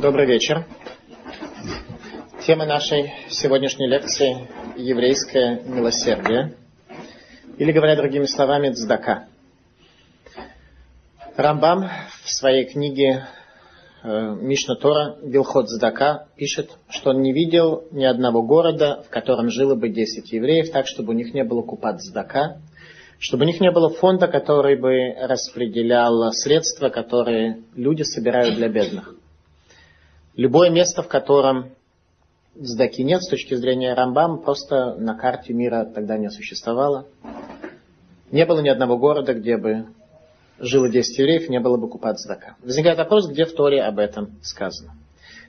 Добрый вечер. Тема нашей сегодняшней лекции – еврейское милосердие, или, говоря другими словами, цдака. Рамбам в своей книге э, Мишна Тора Билхот Цдака пишет, что он не видел ни одного города, в котором жило бы 10 евреев, так, чтобы у них не было купат Цдака, чтобы у них не было фонда, который бы распределял средства, которые люди собирают для бедных. Любое место, в котором Здаки нет, с точки зрения Рамбам, просто на карте мира тогда не существовало. Не было ни одного города, где бы жило 10 евреев, не было бы купать Здака. Возникает вопрос, где в Торе об этом сказано.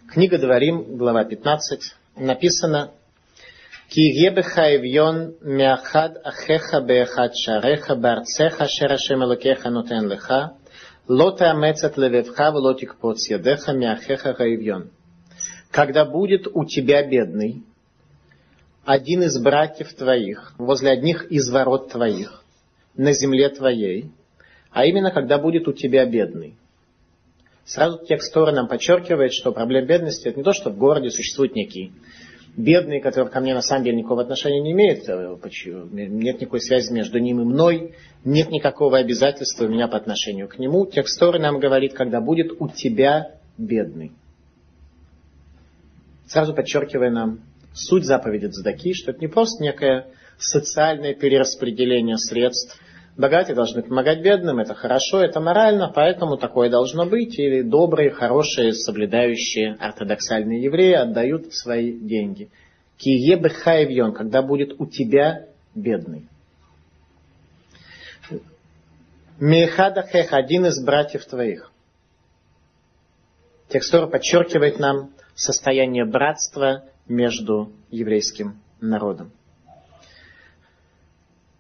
Книга Дворим, глава 15, написано ахеха беахад шареха барцеха шерашем нутен когда будет у тебя бедный, один из братьев твоих, возле одних из ворот твоих, на земле твоей, а именно, когда будет у тебя бедный. Сразу текст Тора нам подчеркивает, что проблема бедности – это не то, что в городе существует некий бедный, который ко мне на самом деле никакого отношения не имеет, э, нет никакой связи между ним и мной, нет никакого обязательства у меня по отношению к нему. Текст нам говорит, когда будет у тебя бедный. Сразу подчеркивая нам суть заповеди Цдаки, что это не просто некое социальное перераспределение средств, Богатые должны помогать бедным, это хорошо, это морально, поэтому такое должно быть. Или добрые, хорошие, соблюдающие ортодоксальные евреи отдают свои деньги. Кие бехаевьон, когда будет у тебя бедный. Мехадахех, один из братьев твоих. Текстура подчеркивает нам состояние братства между еврейским народом.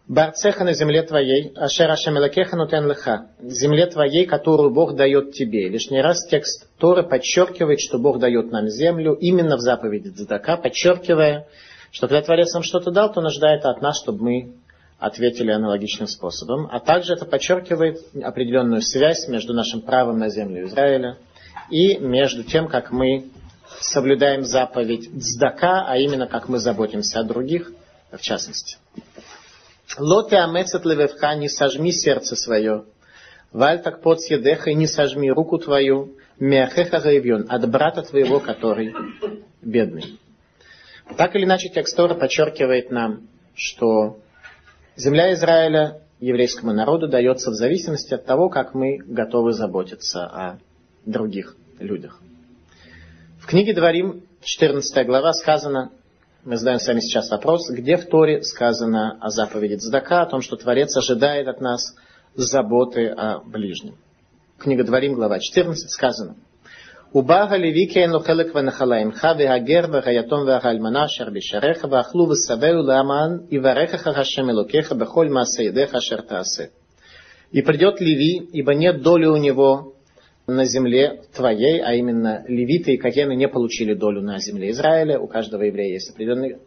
Барцеха на земле твоей, ашер ашем элакеха нутен леха, земле твоей, которую Бог дает тебе. Лишний раз текст Торы подчеркивает, что Бог дает нам землю именно в заповеди Дзадака, подчеркивая, что когда Творец нам что-то дал, то нуждает от нас, чтобы мы ответили аналогичным способом. А также это подчеркивает определенную связь между нашим правом на землю Израиля и между тем, как мы соблюдаем заповедь Дздака, а именно как мы заботимся о других, в частности. Лоте амецет левевха, не сожми сердце свое. Валь так под съедеха, не сожми руку твою. Мяхеха гаевьон, от брата твоего, который бедный. Так или иначе, текст подчеркивает нам, что земля Израиля еврейскому народу дается в зависимости от того, как мы готовы заботиться о других людях. В книге Дворим, 14 глава, сказано, мы задаем сами сейчас вопрос, где в Торе сказано о заповеди Дздака, о том, что Творец ожидает от нас заботы о ближнем. Книга Дворим, глава 14, сказано. Убага левики эну хелек ванахалаим хави агер вагаятом вагальмана шарбишареха вахлу васавеу ламан и вареха хахашем илукеха бехоль масаидеха шертасе. И придет Леви, ибо нет доли у него на земле твоей, а именно левиты и кагены не получили долю на земле Израиля. У каждого еврея есть определенный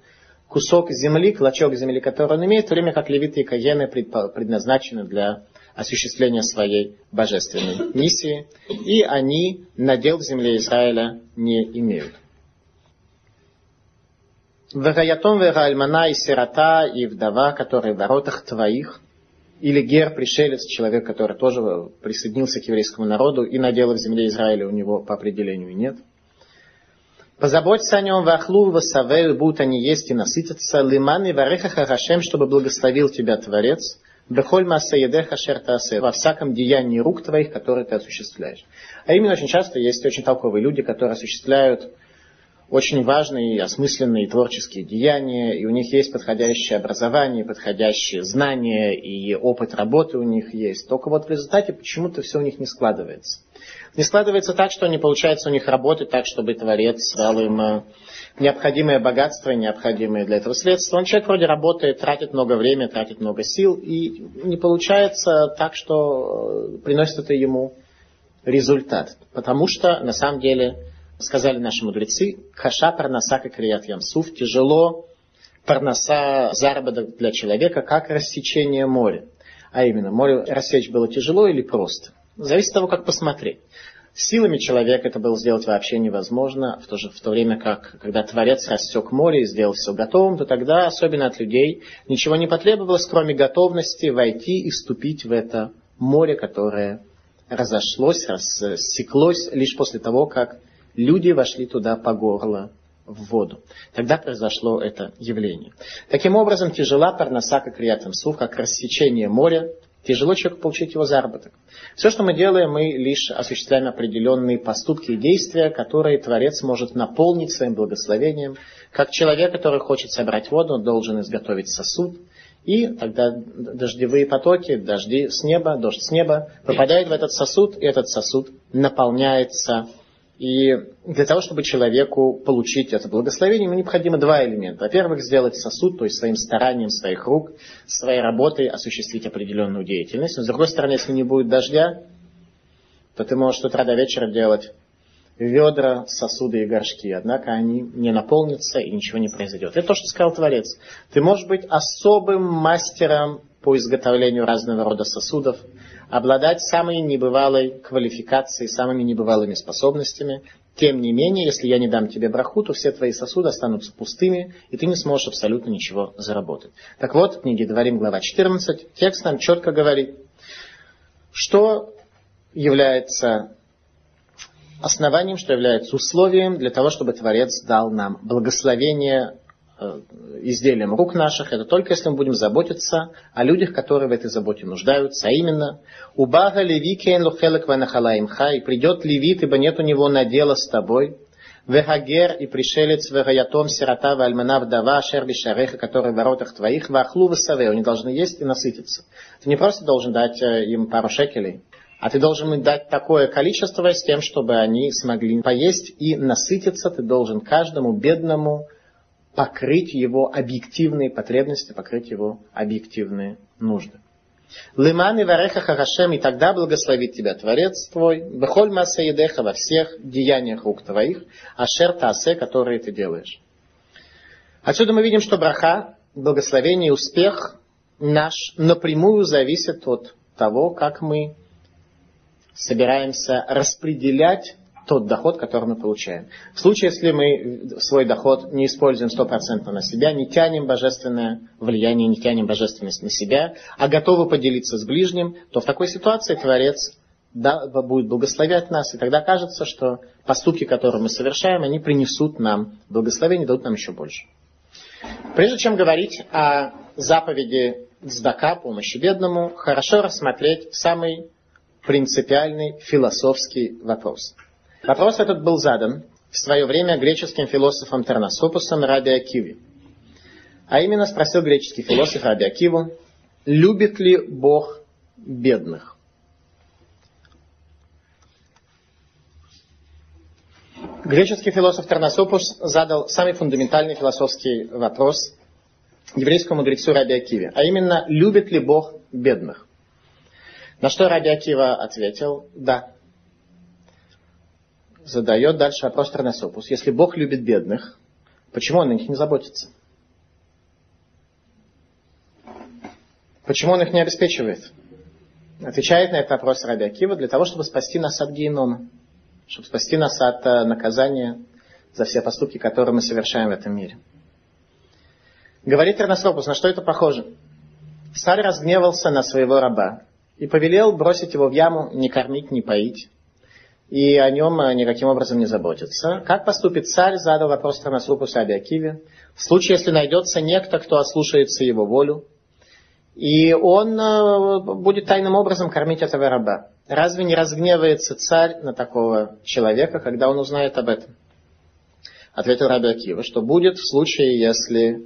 кусок земли, клочок земли, который он имеет, в то время как левиты и кагены предназначены для осуществления своей божественной миссии, и они надел в земле Израиля не имеют. Вагаятом вера альмана и сирота и вдова, которые в воротах твоих – или гер, пришелец, человек, который тоже присоединился к еврейскому народу и надел в земле Израиля, у него по определению нет. Позаботься о нем, вахлу, васавею, будут они есть и насытятся, лиман и вареха харашем, чтобы благословил тебя Творец, бехоль масаедеха шертасе, во всяком деянии рук твоих, которые ты осуществляешь. А именно очень часто есть очень толковые люди, которые осуществляют очень важные, осмысленные творческие деяния, и у них есть подходящее образование, подходящие знания, и опыт работы у них есть. Только вот в результате почему-то все у них не складывается. Не складывается так, что не получается у них работать так, чтобы Творец дал им э, необходимое богатство, необходимые для этого средства. Он человек вроде работает, тратит много времени, тратит много сил, и не получается так, что э, приносит это ему результат. Потому что, на самом деле, сказали наши мудрецы, хаша парнаса как рият ямсуф, тяжело парнаса, заработок для человека, как рассечение моря. А именно, море рассечь было тяжело или просто. Зависит от того, как посмотреть. Силами человека это было сделать вообще невозможно, в то, же, в то время как, когда Творец рассек море и сделал все готовым, то тогда, особенно от людей, ничего не потребовалось, кроме готовности войти и вступить в это море, которое разошлось, рассеклось лишь после того, как люди вошли туда по горло в воду. Тогда произошло это явление. Таким образом, тяжела парноса, как рядом сух, как рассечение моря, тяжело человеку получить его заработок. Все, что мы делаем, мы лишь осуществляем определенные поступки и действия, которые Творец может наполнить своим благословением. Как человек, который хочет собрать воду, он должен изготовить сосуд, и тогда дождевые потоки, дожди с неба, дождь с неба попадает в этот сосуд, и этот сосуд наполняется и для того, чтобы человеку получить это благословение, ему необходимо два элемента. Во-первых, сделать сосуд, то есть своим старанием своих рук, своей работой осуществить определенную деятельность. Но с другой стороны, если не будет дождя, то ты можешь с утра до вечера делать ведра, сосуды и горшки. Однако они не наполнятся и ничего не произойдет. Это то, что сказал Творец. Ты можешь быть особым мастером по изготовлению разного рода сосудов, обладать самой небывалой квалификацией, самыми небывалыми способностями. Тем не менее, если я не дам тебе браху, то все твои сосуды останутся пустыми, и ты не сможешь абсолютно ничего заработать. Так вот, в книге Дворим, глава 14, текст нам четко говорит, что является основанием, что является условием для того, чтобы Творец дал нам благословение изделием рук наших, это только если мы будем заботиться о людях, которые в этой заботе нуждаются, а именно «Убага леви кен лухелек ванахалаимха» и придет левит, ибо нет у него надела с тобой, «Вехагер» и пришелец «Вегаятом сирота вальмана вдова ашер бишареха», который в воротах твоих, «Вахлу высаве» они должны есть и насытиться. Ты не просто должен дать э, им пару шекелей, а ты должен им дать такое количество с тем, чтобы они смогли поесть и насытиться. Ты должен каждому бедному покрыть его объективные потребности, покрыть его объективные нужды. Лиман и вареха харашем, и тогда благословит тебя Творец твой, бехоль масса едеха во всех деяниях рук твоих, ашер таасе, которые ты делаешь. Отсюда мы видим, что браха, благословение и успех наш напрямую зависит от того, как мы собираемся распределять тот доход, который мы получаем. В случае, если мы свой доход не используем стопроцентно на себя, не тянем божественное влияние, не тянем божественность на себя, а готовы поделиться с ближним, то в такой ситуации Творец будет благословлять нас, и тогда кажется, что поступки, которые мы совершаем, они принесут нам благословение, дадут нам еще больше. Прежде чем говорить о заповеди Здака, помощи бедному, хорошо рассмотреть самый принципиальный философский вопрос – Вопрос этот был задан в свое время греческим философом Терносопусом Раби Акиви. А именно спросил греческий философ Раби Акиву, любит ли Бог бедных? Греческий философ Терносопус задал самый фундаментальный философский вопрос еврейскому мудрецу Раби Акиве, а именно, любит ли Бог бедных? На что Раби Акива ответил, да, задает дальше вопрос Тернесопус. Если Бог любит бедных, почему Он о них не заботится? Почему Он их не обеспечивает? Отвечает на этот вопрос Раби Акива для того, чтобы спасти нас от генома, чтобы спасти нас от э, наказания за все поступки, которые мы совершаем в этом мире. Говорит Терносопус, на что это похоже? Царь разгневался на своего раба и повелел бросить его в яму, не кормить, не поить и о нем э, никаким образом не заботится. Как поступит царь, задал вопрос Танасрупу Саби Акиве. В случае, если найдется некто, кто ослушается его волю, и он э, будет тайным образом кормить этого раба. Разве не разгневается царь на такого человека, когда он узнает об этом? Ответил Раби Акива, что будет в случае, если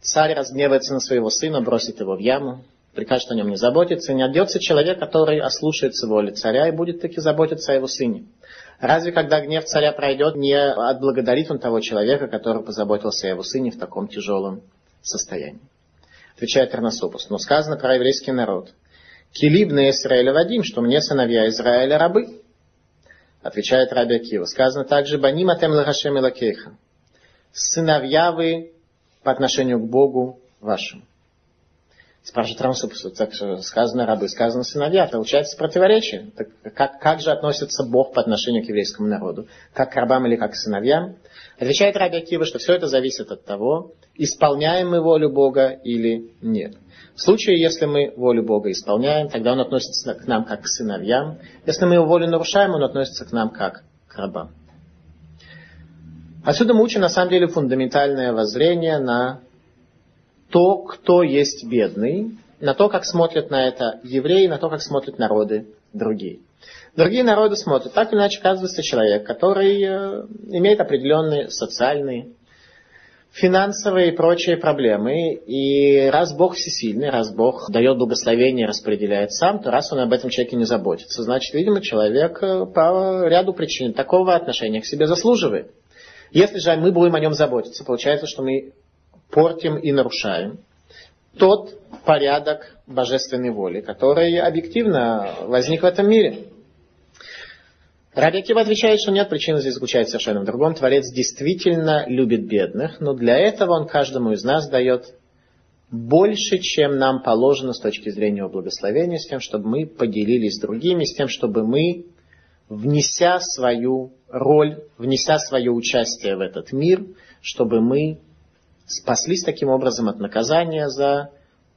царь разгневается на своего сына, бросит его в яму, прикажет о нем не заботиться, и не отдется человек, который ослушается воли царя и будет таки заботиться о его сыне. Разве когда гнев царя пройдет, не отблагодарит он того человека, который позаботился о его сыне в таком тяжелом состоянии? Отвечает Терносопус. Но сказано про еврейский народ. Килибны Израиля Вадим, что мне сыновья Израиля рабы. Отвечает Раби Акива. Сказано также Баним Атем Лахашем Лакейха. Сыновья вы по отношению к Богу вашему. Спрашивает Рамсу, так сказано рабы, сказано сыновья. Получается противоречие. Так как, как же относится Бог по отношению к еврейскому народу? Как к рабам или как к сыновьям? Отвечает Раби Акива, что все это зависит от того, исполняем мы волю Бога или нет. В случае, если мы волю Бога исполняем, тогда Он относится к нам как к сыновьям. Если мы Его волю нарушаем, Он относится к нам как к рабам. Отсюда мы учим на самом деле фундаментальное воззрение на то, кто есть бедный, на то, как смотрят на это евреи, на то, как смотрят народы другие. Другие народы смотрят, так или иначе оказывается человек, который э, имеет определенные социальные, финансовые и прочие проблемы. И раз Бог всесильный, раз Бог дает благословение, распределяет сам, то раз он об этом человеке не заботится, значит, видимо, человек э, по ряду причин такого отношения к себе заслуживает. Если же мы будем о нем заботиться, получается, что мы портим и нарушаем тот порядок божественной воли, который объективно возник в этом мире. Раби отвечает, что нет, причина здесь заключается совершенно в другом. Творец действительно любит бедных, но для этого он каждому из нас дает больше, чем нам положено с точки зрения его благословения, с тем, чтобы мы поделились с другими, с тем, чтобы мы, внеся свою роль, внеся свое участие в этот мир, чтобы мы спаслись таким образом от наказания за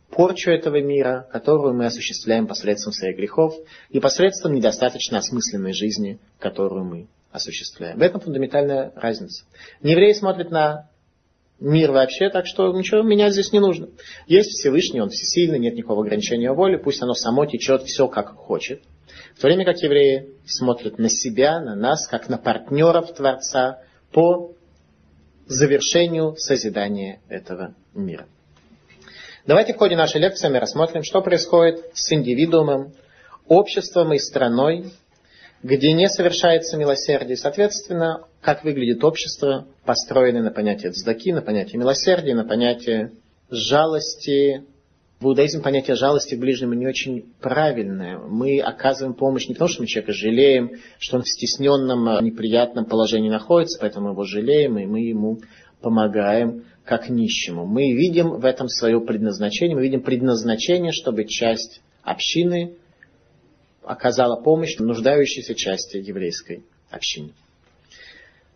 порчу этого мира, которую мы осуществляем посредством своих грехов и посредством недостаточно осмысленной жизни, которую мы осуществляем. В этом фундаментальная разница. Неевреи смотрят на мир вообще, так что ничего менять здесь не нужно. Есть Всевышний, Он всесильный, нет никакого ограничения воли, пусть оно само течет все как хочет. В то время как евреи смотрят на себя, на нас, как на партнеров Творца по завершению созидания этого мира. Давайте в ходе нашей лекции мы рассмотрим, что происходит с индивидуумом, обществом и страной, где не совершается милосердие. Соответственно, как выглядит общество, построенное на понятие цдаки, на понятие милосердия, на понятие жалости, в иудаизме понятие жалости к ближнему не очень правильное. Мы оказываем помощь не потому, что мы человека жалеем, что он в стесненном, э, неприятном положении находится, поэтому мы его жалеем, и мы ему помогаем как нищему. Мы видим в этом свое предназначение, мы видим предназначение, чтобы часть общины оказала помощь нуждающейся части еврейской общины.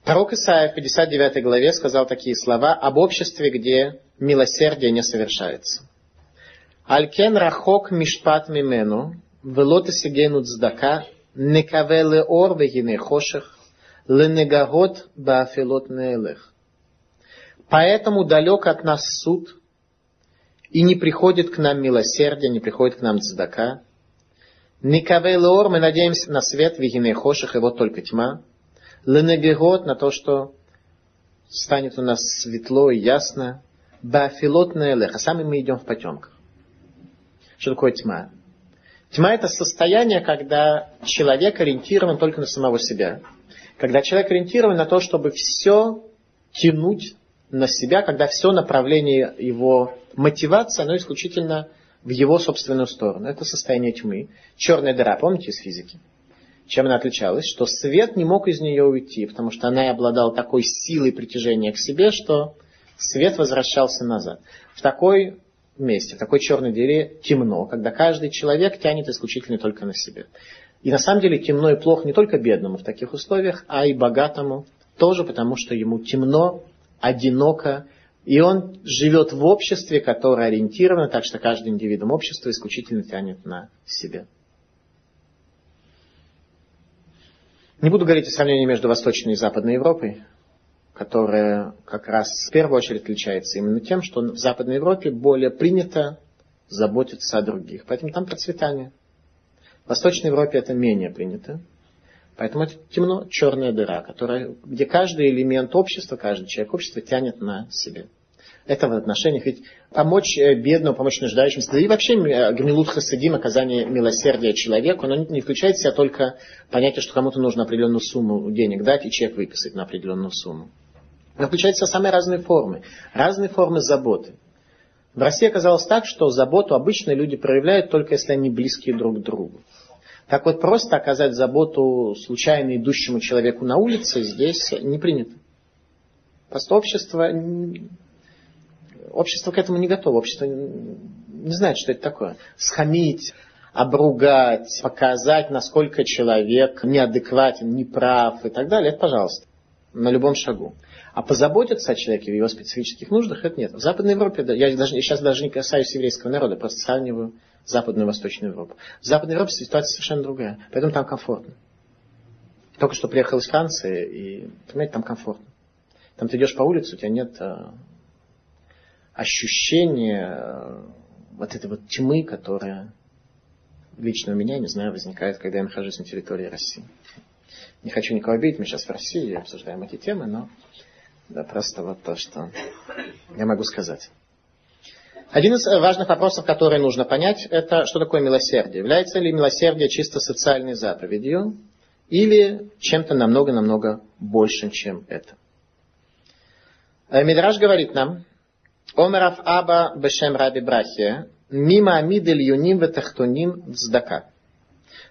Пророк Исаия в 59 главе сказал такие слова об обществе, где милосердие не совершается. Алькен рахок мишпат мимену, вело тесигену цдака, некаве леор вегине хошех, ленегагот баафилот неэлех. Поэтому далек от нас суд, и не приходит к нам милосердие, не приходит к нам цдака. Никаве леор, мы надеемся на свет, вегине хошех, и вот только тьма. Ленегагот, на то, что станет у нас светло и ясно. Баафилот неэлех, а сами мы идем в потемках. Что такое тьма? Тьма это состояние, когда человек ориентирован только на самого себя. Когда человек ориентирован на то, чтобы все тянуть на себя, когда все направление его мотивации, оно исключительно в его собственную сторону. Это состояние тьмы. Черная дыра, помните из физики? Чем она отличалась? Что свет не мог из нее уйти, потому что она обладала такой силой притяжения к себе, что свет возвращался назад. В такой месте, в такой черной дыре темно, когда каждый человек тянет исключительно только на себя. И на самом деле темно и плохо не только бедному в таких условиях, а и богатому тоже, потому что ему темно, одиноко, и он живет в обществе, которое ориентировано, так что каждый индивидуум общества исключительно тянет на себя. Не буду говорить о сравнении между Восточной и Западной Европой которая как раз в первую очередь отличается именно тем, что в Западной Европе более принято заботиться о других. Поэтому там процветание. В Восточной Европе это менее принято. Поэтому это темно, черная дыра, которая, где каждый элемент общества, каждый человек общества тянет на себе. Это в отношениях. Ведь помочь э, бедному, помочь нуждающимся, да и вообще э, гмилут хасадим, оказание милосердия человеку, оно не включает в себя только понятие, что кому-то нужно определенную сумму денег дать и чек выписать на определенную сумму. Она включает в себя самые разные формы, разные формы заботы. В России оказалось так, что заботу обычно люди проявляют только если они близкие друг к другу. Так вот, просто оказать заботу случайно идущему человеку на улице здесь не принято. Просто общество, общество к этому не готово, общество не знает, что это такое. Схамить, обругать, показать, насколько человек неадекватен, неправ и так далее, это пожалуйста, на любом шагу. А позаботиться о человеке в его специфических нуждах, это нет. В Западной Европе, я, даже, я сейчас даже не касаюсь еврейского народа, просто сравниваю Западную и Восточную Европу. В Западной Европе ситуация совершенно другая, поэтому там комфортно. Только что приехал из Франции, и, понимаете, там комфортно. Там ты идешь по улице, у тебя нет а, ощущения а, вот этой вот тьмы, которая лично у меня, не знаю, возникает, когда я нахожусь на территории России. Не хочу никого обидеть, мы сейчас в России обсуждаем эти темы, но да, просто вот то, что я могу сказать. Один из важных вопросов, который нужно понять, это что такое милосердие. Является ли милосердие чисто социальной заповедью или чем-то намного-намного большим, чем это. Э, Мидраж говорит нам, Омерав Аба Бешем Раби Брахия, Мима Амидель Юним Ветахтуним Вздака.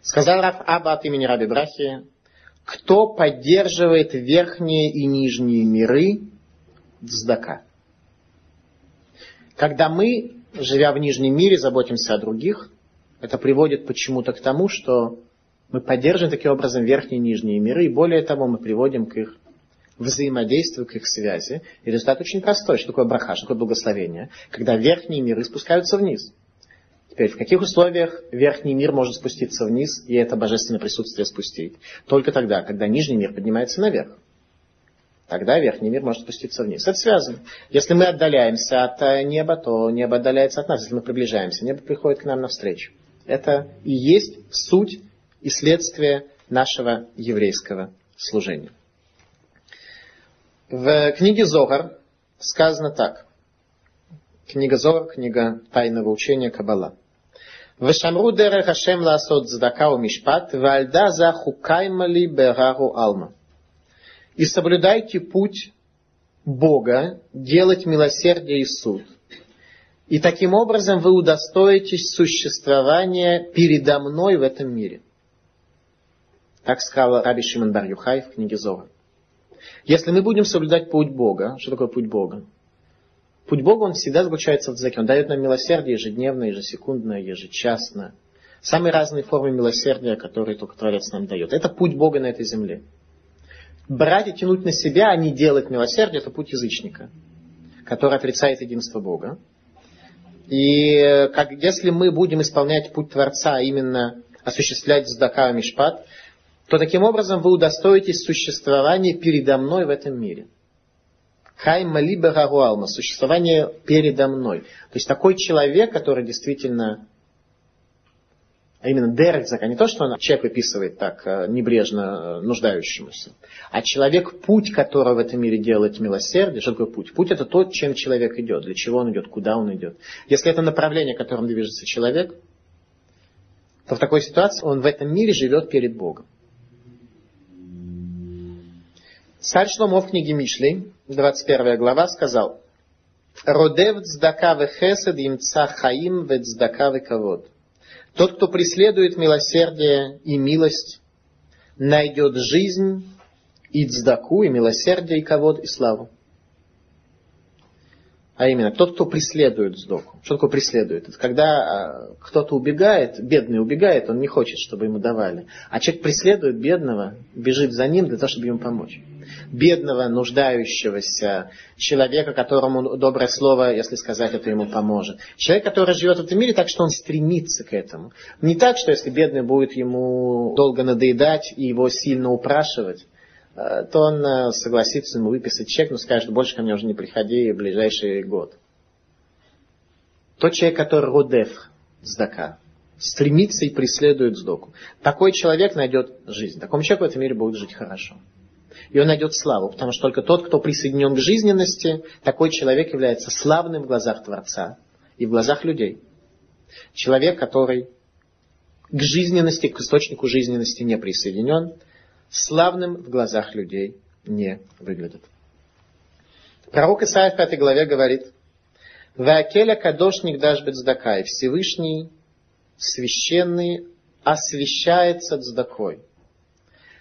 Сказал Раф Аба от имени Раби Брахи, кто поддерживает верхние и нижние миры Вздака. Когда мы, живя в нижнем мире, заботимся о других, это приводит почему-то к тому, что мы поддерживаем таким образом верхние и нижние миры, и более того, мы приводим к их взаимодействию, к их связи. И результат очень простой. Что такое браха, что такое благословение? Когда верхние миры спускаются вниз. Теперь, в каких условиях верхний мир может спуститься вниз, и это божественное присутствие спустить? Только тогда, когда нижний мир поднимается наверх. Тогда верхний мир может спуститься вниз. Это связано. Если мы отдаляемся от э, неба, то небо отдаляется от нас. Если мы приближаемся, небо приходит к нам навстречу. Это и есть суть и следствие нашего еврейского служения. В книге Зогар сказано так. Книга Зогар, книга тайного учения Каббала. Вешамру дерех Хашем ласот здака у мишпат, вальда за хукаймали берару алма. И соблюдайте путь Бога, делать милосердие и суд. И таким образом вы удостоитесь существования передо мной в этом мире. Так сказал Раби Шимон Бар Юхай в книге Зора. Если мы будем соблюдать путь Бога, что такое путь Бога? Путь Бога, он всегда заключается в заке. Он дает нам милосердие ежедневно, ежесекундно, ежечасно. Самые разные формы милосердия, которые только Творец нам дает. Это путь Бога на этой земле. Брать и тянуть на себя, а не делать милосердие, это путь язычника, который отрицает единство Бога. И как, если мы будем исполнять путь Творца, а именно осуществлять Здака Мишпат, то таким образом вы удостоитесь существования передо мной в этом мире. Хай малиба гаруалма, существование передо мной. То есть такой человек, который действительно, а именно дерзак, а не то, что он человек выписывает так э, небрежно э, нуждающемуся, а человек, путь которого в этом мире делает милосердие, что такое путь? Путь это то, чем человек идет, для чего он идет, куда он идет. Если это направление, которым движется человек, то в такой ситуации он в этом мире живет перед Богом. Царь Шломо в книге Мишлей, 21 глава, сказал, «Родев цдака вехесед имца хаим ве цдака кавод». Тот, кто преследует милосердие и милость, найдет жизнь и цдаку, и милосердие, и кавод, и славу. А именно, тот, кто преследует сдоку. Что такое преследует? Это когда а, кто-то убегает, бедный убегает, он не хочет, чтобы ему давали. А человек преследует бедного, бежит за ним для того, чтобы ему помочь. Бедного, нуждающегося, человека, которому доброе слово, если сказать, это ему поможет. Человек, который живет в этом мире так, что он стремится к этому. Не так, что если бедный будет ему долго надоедать и его сильно упрашивать, Э, то он э, согласится ему выписать чек, но скажет, больше ко мне уже не приходи в ближайший год. Тот человек, который родев, сдака, стремится и преследует сдоку. Такой человек найдет жизнь. Такому человеку в этом мире будет жить хорошо. И он найдет славу, потому что только тот, кто присоединен к жизненности, такой человек является славным в глазах Творца и в глазах людей. Человек, который к жизненности, к источнику жизненности не присоединен, славным в глазах людей не выглядит. Пророк Исаия в пятой главе говорит, «Ваакеля кадошник дашь бецдакай, Всевышний, священный, освящается цдакой».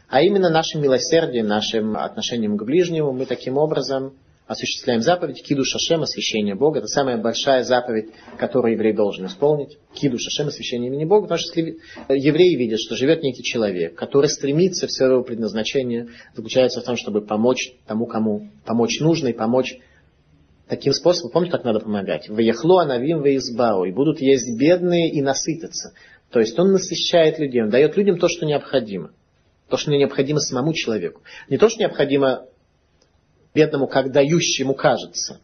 А именно нашим милосердием, нашим отношением к ближнему мы таким образом осуществляем заповедь Киду Шашем, освящение Бога. Это самая большая заповедь, которую еврей должен исполнить. Киду Шашем, освящение имени Бога. Потому что евреи видят, что живет некий человек, который стремится, все его предназначение заключается в том, чтобы помочь тому, кому помочь нужно и помочь таким способом. Помните, как надо помогать? Ваяхло анавим ваизбау. И будут есть бедные и насытятся. То есть он насыщает людей, он дает людям то, что необходимо. То, что необходимо самому человеку. Не то, что необходимо бедному, как дающему кажется,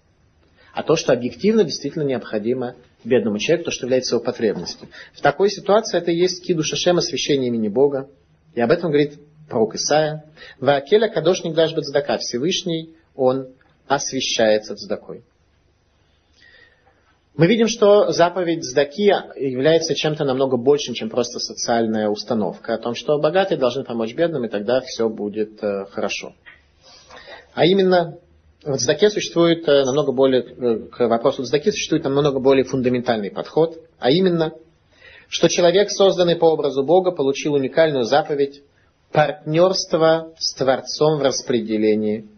а то, что объективно действительно необходимо бедному человеку, то, что является его потребностью. В такой ситуации это и есть киду шашем, освящение имени Бога. И об этом говорит пророк Исаия. Ваакеля кадошник даже цдака. Всевышний, он освящается цдакой. Мы видим, что заповедь Здаки является чем-то намного большим, чем просто социальная установка о том, что богатые должны помочь бедным, и тогда все будет э, хорошо. А именно, в Цдаке существует э, намного более, э, к вопросу Цдаки существует намного более фундаментальный подход, а именно, что человек, созданный по образу Бога, получил уникальную заповедь партнерства с Творцом в распределении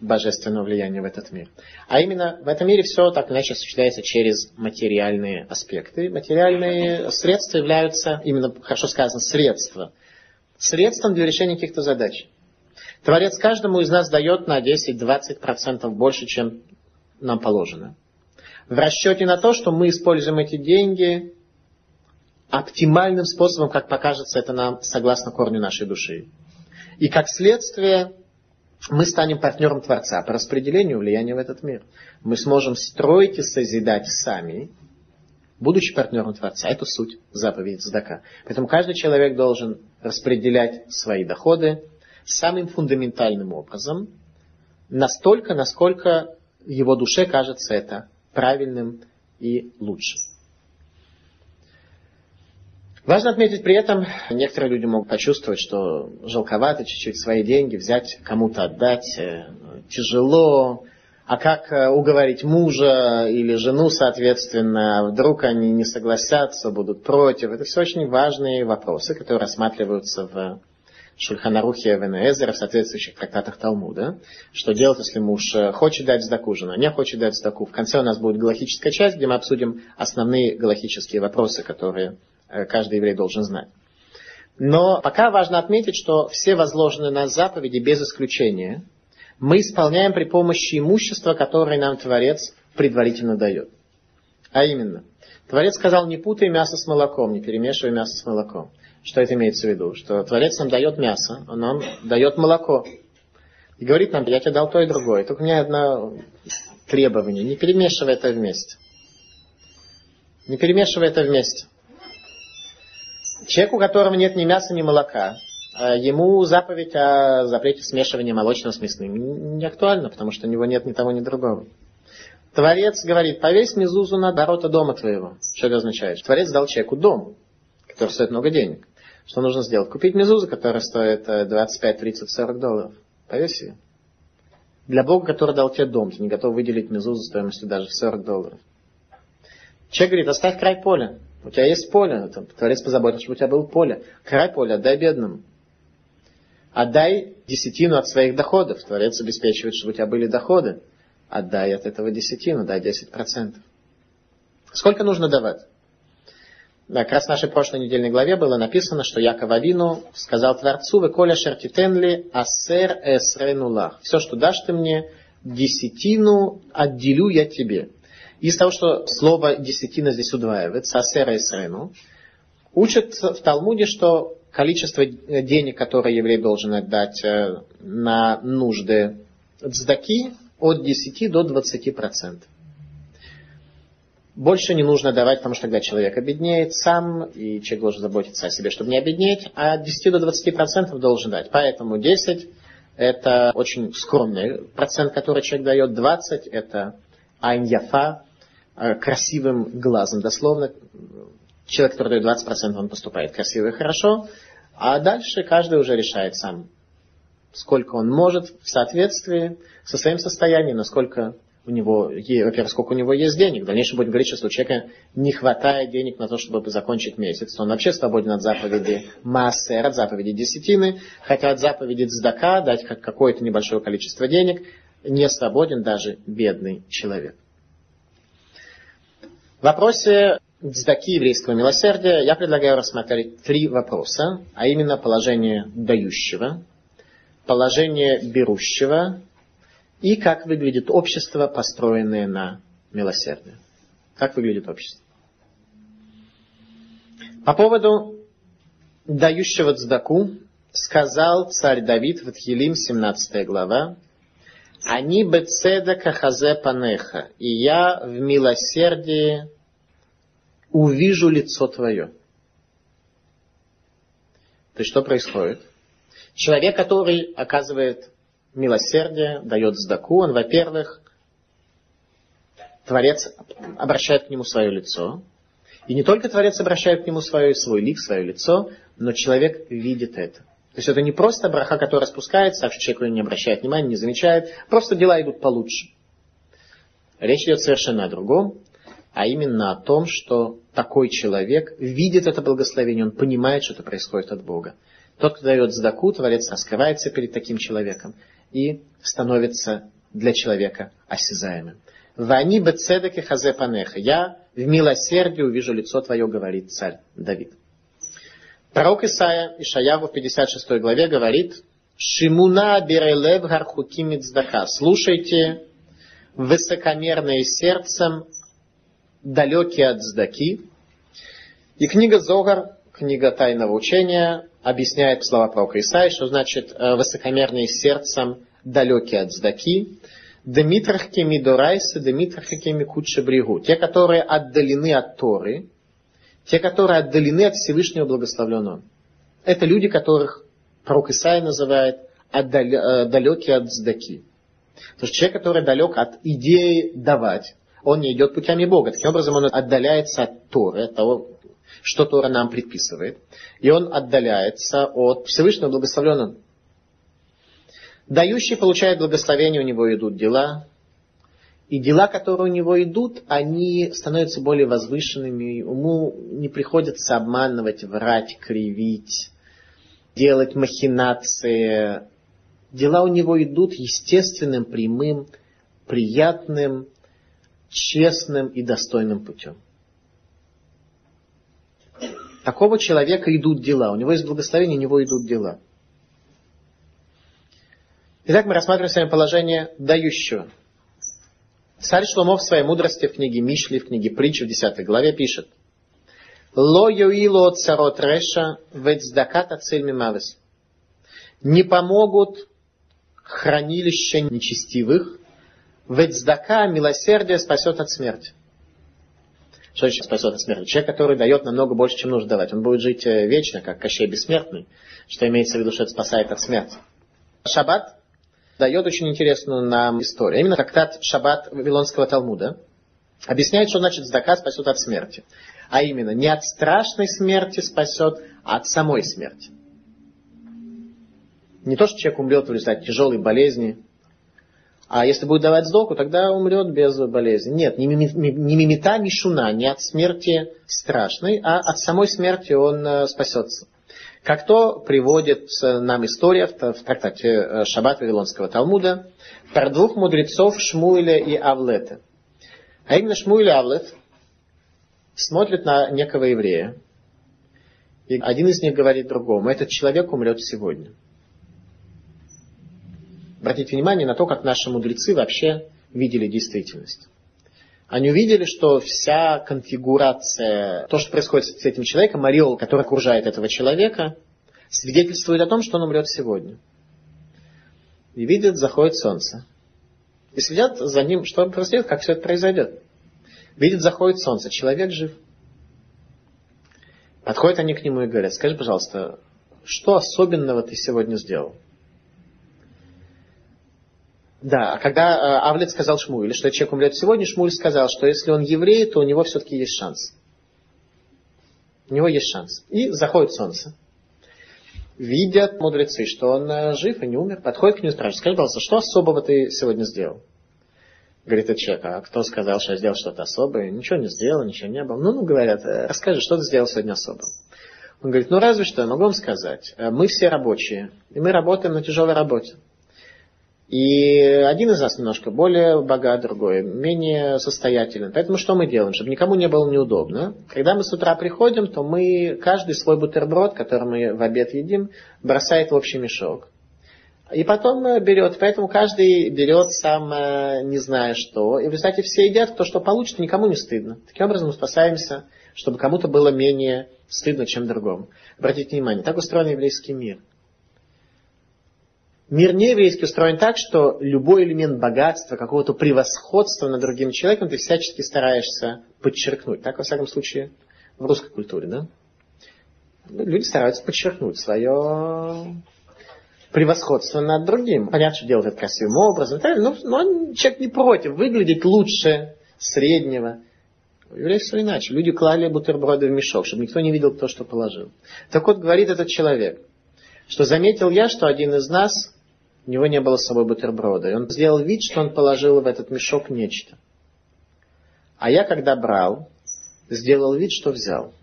божественного влияния в этот мир. А именно, в этом мире все так иначе осуществляется через материальные аспекты. Материальные средства являются, именно хорошо сказано, средства. Средством для решения каких-то задач. Творец каждому из нас дает на 10-20% больше, чем нам положено. В расчете на то, что мы используем эти деньги оптимальным способом, как покажется это нам согласно корню нашей души. И как следствие мы станем партнером Творца по распределению влияния в этот мир. Мы сможем строить и созидать сами, будучи партнером Творца. Это суть заповеди Цдака. Поэтому каждый человек должен распределять свои доходы самым фундаментальным образом, настолько, насколько его душе кажется это правильным и лучшим. Важно отметить при этом, некоторые люди могут почувствовать, что жалковато чуть-чуть свои деньги взять, кому-то отдать, э, тяжело, а как э, уговорить мужа или жену, соответственно, вдруг они не согласятся, будут против. Это все очень важные вопросы, которые рассматриваются в Шульханарухе Венеэзера в соответствующих трактатах Талмуда. Что делать, если муж э, хочет дать сдаку, жена не хочет дать сдаку. В конце у нас будет галахическая часть, где мы обсудим основные галахические вопросы, которые каждый еврей должен знать. Но пока важно отметить, что все возложенные на заповеди без исключения мы исполняем при помощи имущества, которое нам Творец предварительно дает. А именно, Творец сказал, не путай мясо с молоком, не перемешивай мясо с молоком. Что это имеется в виду? Что Творец нам дает мясо, он нам дает молоко. И говорит нам, я тебе дал то и другое. Только у меня одно требование. Не перемешивай это вместе. Не перемешивай это вместе. Человек, у которого нет ни мяса, ни молока, а ему заповедь о запрете смешивания молочного с мясным не актуальна, потому что у него нет ни того, ни другого. Творец говорит, повесь мезузу на ворота дома твоего. Что это означает? Творец дал человеку дом, который стоит много денег. Что нужно сделать? Купить мезузу, которая стоит 25, 30, 40 долларов. Повесь ее. Для Бога, который дал тебе дом, ты не готов выделить мезузу стоимостью даже в 40 долларов. Человек говорит, оставь край поля. У тебя есть поле. Там, Творец позаботился, чтобы у тебя было поле. Край поля отдай бедному. Отдай десятину от своих доходов. Творец обеспечивает, чтобы у тебя были доходы. Отдай от этого десятину, дай 10%. Сколько нужно давать? Да, как раз в нашей прошлой недельной главе было написано, что Яков Авину сказал Творцу, «Вы коля шертитенли асер эсренулах». Все, что дашь ты мне, десятину отделю я тебе. Из того, что слово десятина здесь удваивается, асер эсрену, учат в Талмуде, что количество денег, которое еврей должен отдать э, на нужды цдаки, от 10 до 20 процентов. Больше не нужно давать, потому что тогда человек обеднеет сам, и человек должен заботиться о себе, чтобы не обеднеть, а от 10 до 20% должен дать. Поэтому 10 это очень скромный процент, который человек дает. 20 это айн-яфа, э, красивым глазом. Дословно, человек, который дает 20%, он поступает красиво и хорошо. А дальше каждый уже решает сам, сколько он может в соответствии со своим состоянием, насколько у него, во-первых, сколько у него есть денег. В дальнейшем будем говорить, что у человека не хватает денег на то, чтобы закончить месяц. Он вообще свободен от заповеди массер, от заповеди десятины, хотя от заповеди цдака дать какое-то небольшое количество денег. не свободен даже бедный человек. В вопросе дздаки еврейского милосердия я предлагаю рассмотреть три вопроса, а именно положение дающего, положение берущего и как выглядит общество, построенное на милосердие. Как выглядит общество. По поводу дающего цдаку сказал царь Давид в Тхилим, 17 глава, «Они бецедака хазе панеха, и я в милосердии увижу лицо твое». То есть что происходит? Человек, который оказывает милосердие, дает сдаку, он, во-первых, Творец обращает к нему свое лицо. И не только Творец обращает к нему свое, свой лик, свое лицо, но человек видит это. То есть это не просто браха, которая спускается, а человек не обращает внимания, не замечает, просто дела идут получше. Речь идет совершенно о другом, а именно о том, что такой человек видит это благословение, он понимает, что это происходит от Бога. Тот, кто дает сдаку, Творец раскрывается перед таким человеком и становится для человека осязаемым. Вани бецедек и хазе панеха. Я в милосердии увижу лицо твое, говорит царь Давид. Пророк Исаия, Ишаяву в 56 главе говорит, Шимуна берелев гархуки мицдака. Слушайте, высокомерные сердцем, далекие от здаки. И книга Зогар, книга Тайного учения, объясняет слова пророка Исаия, что значит э, высокомерные сердцем, далекие от здаки. Демитрахки мидорайса, демитрахки микуча брегу. Те, которые отдалены от Торы, те, которые отдалены от Всевышнего благословленного. Это люди, которых пророк Исаия называет далекие от здаки. То есть человек, который далек от идеи давать, он не идет путями Бога. Таким образом, он отдаляется от Торы, от того, что Тора нам предписывает. И он отдаляется от Всевышнего благословленного. Дающий получает благословение, у него идут дела, и дела, которые у него идут, они становятся более возвышенными. Ему не приходится обманывать, врать, кривить, делать махинации. Дела у него идут естественным, прямым, приятным, честным и достойным путем. Такого человека идут дела. У него есть благословение, у него идут дела. Итак, мы рассматриваем с вами положение дающего. Царь Шломо в своей мудрости в книге Мишли, в книге Притч в 10 главе пишет. Ло юило царот реша вецдаката цель мимавес. Не помогут хранилища нечестивых, вецдака милосердие спасет от смерти. Что значит спасет от смерти? Человек, который дает намного больше, чем нужно давать. Он будет жить э, вечно, как Кощей Бессмертный, что имеется в виду, что это спасает от смерти. Шаббат дает очень интересную нам историю. Именно как тат шаббат Вавилонского Талмуда объясняет, что значит здака спасет от смерти. А именно, не от страшной смерти спасет, а от самой смерти. Не то, что человек умрет в результате тяжелой болезни, а если будет давать сдоку, тогда умрет без болезни. Нет, не, мимита мишуна, не от смерти страшной, а от самой смерти он э, спасется. Как то приводит нам история в, в трактате э, Шаббат Вавилонского Талмуда про двух мудрецов Шмуэля и Авлета. А именно Шмуэль и Авлет смотрят на некого еврея. И один из них говорит другому, этот человек умрет сегодня. Обратите внимание на то, как наши мудрецы вообще видели действительность. Они увидели, что вся конфигурация, то, что происходит с этим человеком, ореол, который окружает этого человека, свидетельствует о том, что он умрет сегодня. И видят, заходит солнце. И следят за ним, что происходит, как все это произойдет. Видят, заходит солнце, человек жив. Подходят они к нему и говорят, скажи, пожалуйста, что особенного ты сегодня сделал? Да, а когда э, Авлет сказал Шмуэлю, что человек умрет сегодня, Шмуль сказал, что если он еврей, то у него все-таки есть шанс. У него есть шанс. И заходит солнце. Видят мудрецы, что он э, жив и не умер. Подходит к нему и спрашивает, скажи, пожалуйста, что особого ты сегодня сделал? Говорит этот человек, а кто сказал, что я сделал что-то особое? Ничего не сделал, ничего не было. Ну, ну, говорят, «Э, расскажи, что ты сделал сегодня особо. Он говорит, ну, разве что, я могу вам сказать. Мы все рабочие, и мы работаем на тяжелой работе. И один из нас немножко более богат, другой менее состоятелен. Поэтому что мы делаем? Чтобы никому не было неудобно. Когда мы с утра приходим, то мы каждый свой бутерброд, который мы в обед едим, бросает в общий мешок. И потом э, берет, поэтому каждый берет сам, э, не зная что. И в результате все едят, кто что получит, никому не стыдно. Таким образом мы спасаемся, чтобы кому-то было менее стыдно, чем другому. Обратите внимание, так устроен еврейский мир. Мир нееврейский устроен так, что любой элемент богатства, какого-то превосходства над другим человеком ты всячески стараешься подчеркнуть. Так, во всяком случае, в русской культуре, да? Люди стараются подчеркнуть свое превосходство над другим. Понятно, что делают это красивым образом. Но, но человек не против выглядеть лучше среднего. Евреев все иначе. Люди клали бутерброды в мешок, чтобы никто не видел, кто что положил. Так вот, говорит этот человек, что заметил я, что один из нас у него не было с собой бутерброда. И он сделал вид, что он положил в этот мешок нечто. А я, когда брал, сделал вид, что взял.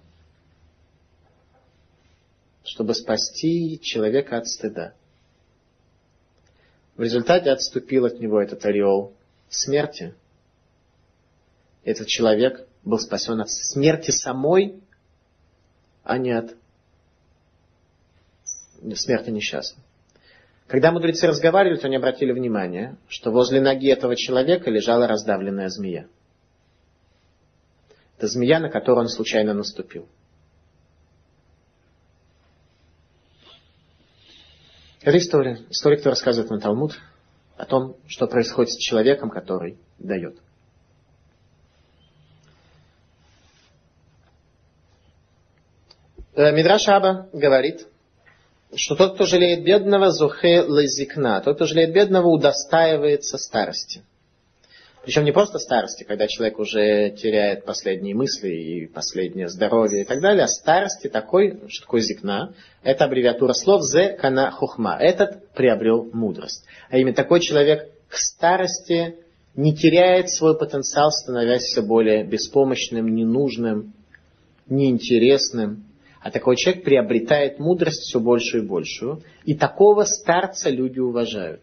Чтобы спасти человека от стыда. В результате отступил от него этот ореол смерти. Этот человек был спасен от смерти самой, а не от смерти несчастной. Когда мудрецы разговаривали, то они обратили внимание, что возле ноги этого человека лежала раздавленная змея. Это змея, на которую он случайно наступил. Это история. История, которая рассказывает на Талмуд о том, что происходит с человеком, который дает. Э, Мидраш Аба говорит, что тот, кто жалеет бедного, зухе лазикна, тот, кто жалеет бедного, удостаивается старости. Причем не просто старости, когда человек уже теряет последние мысли и последнее здоровье и так далее, а старости такой, что такое зикна, это аббревиатура слов зе кана хухма. Этот приобрел мудрость. А именно такой человек к старости не теряет свой потенциал, становясь все более беспомощным, ненужным, неинтересным, а такой человек приобретает мудрость все большую и большую. И такого старца люди уважают.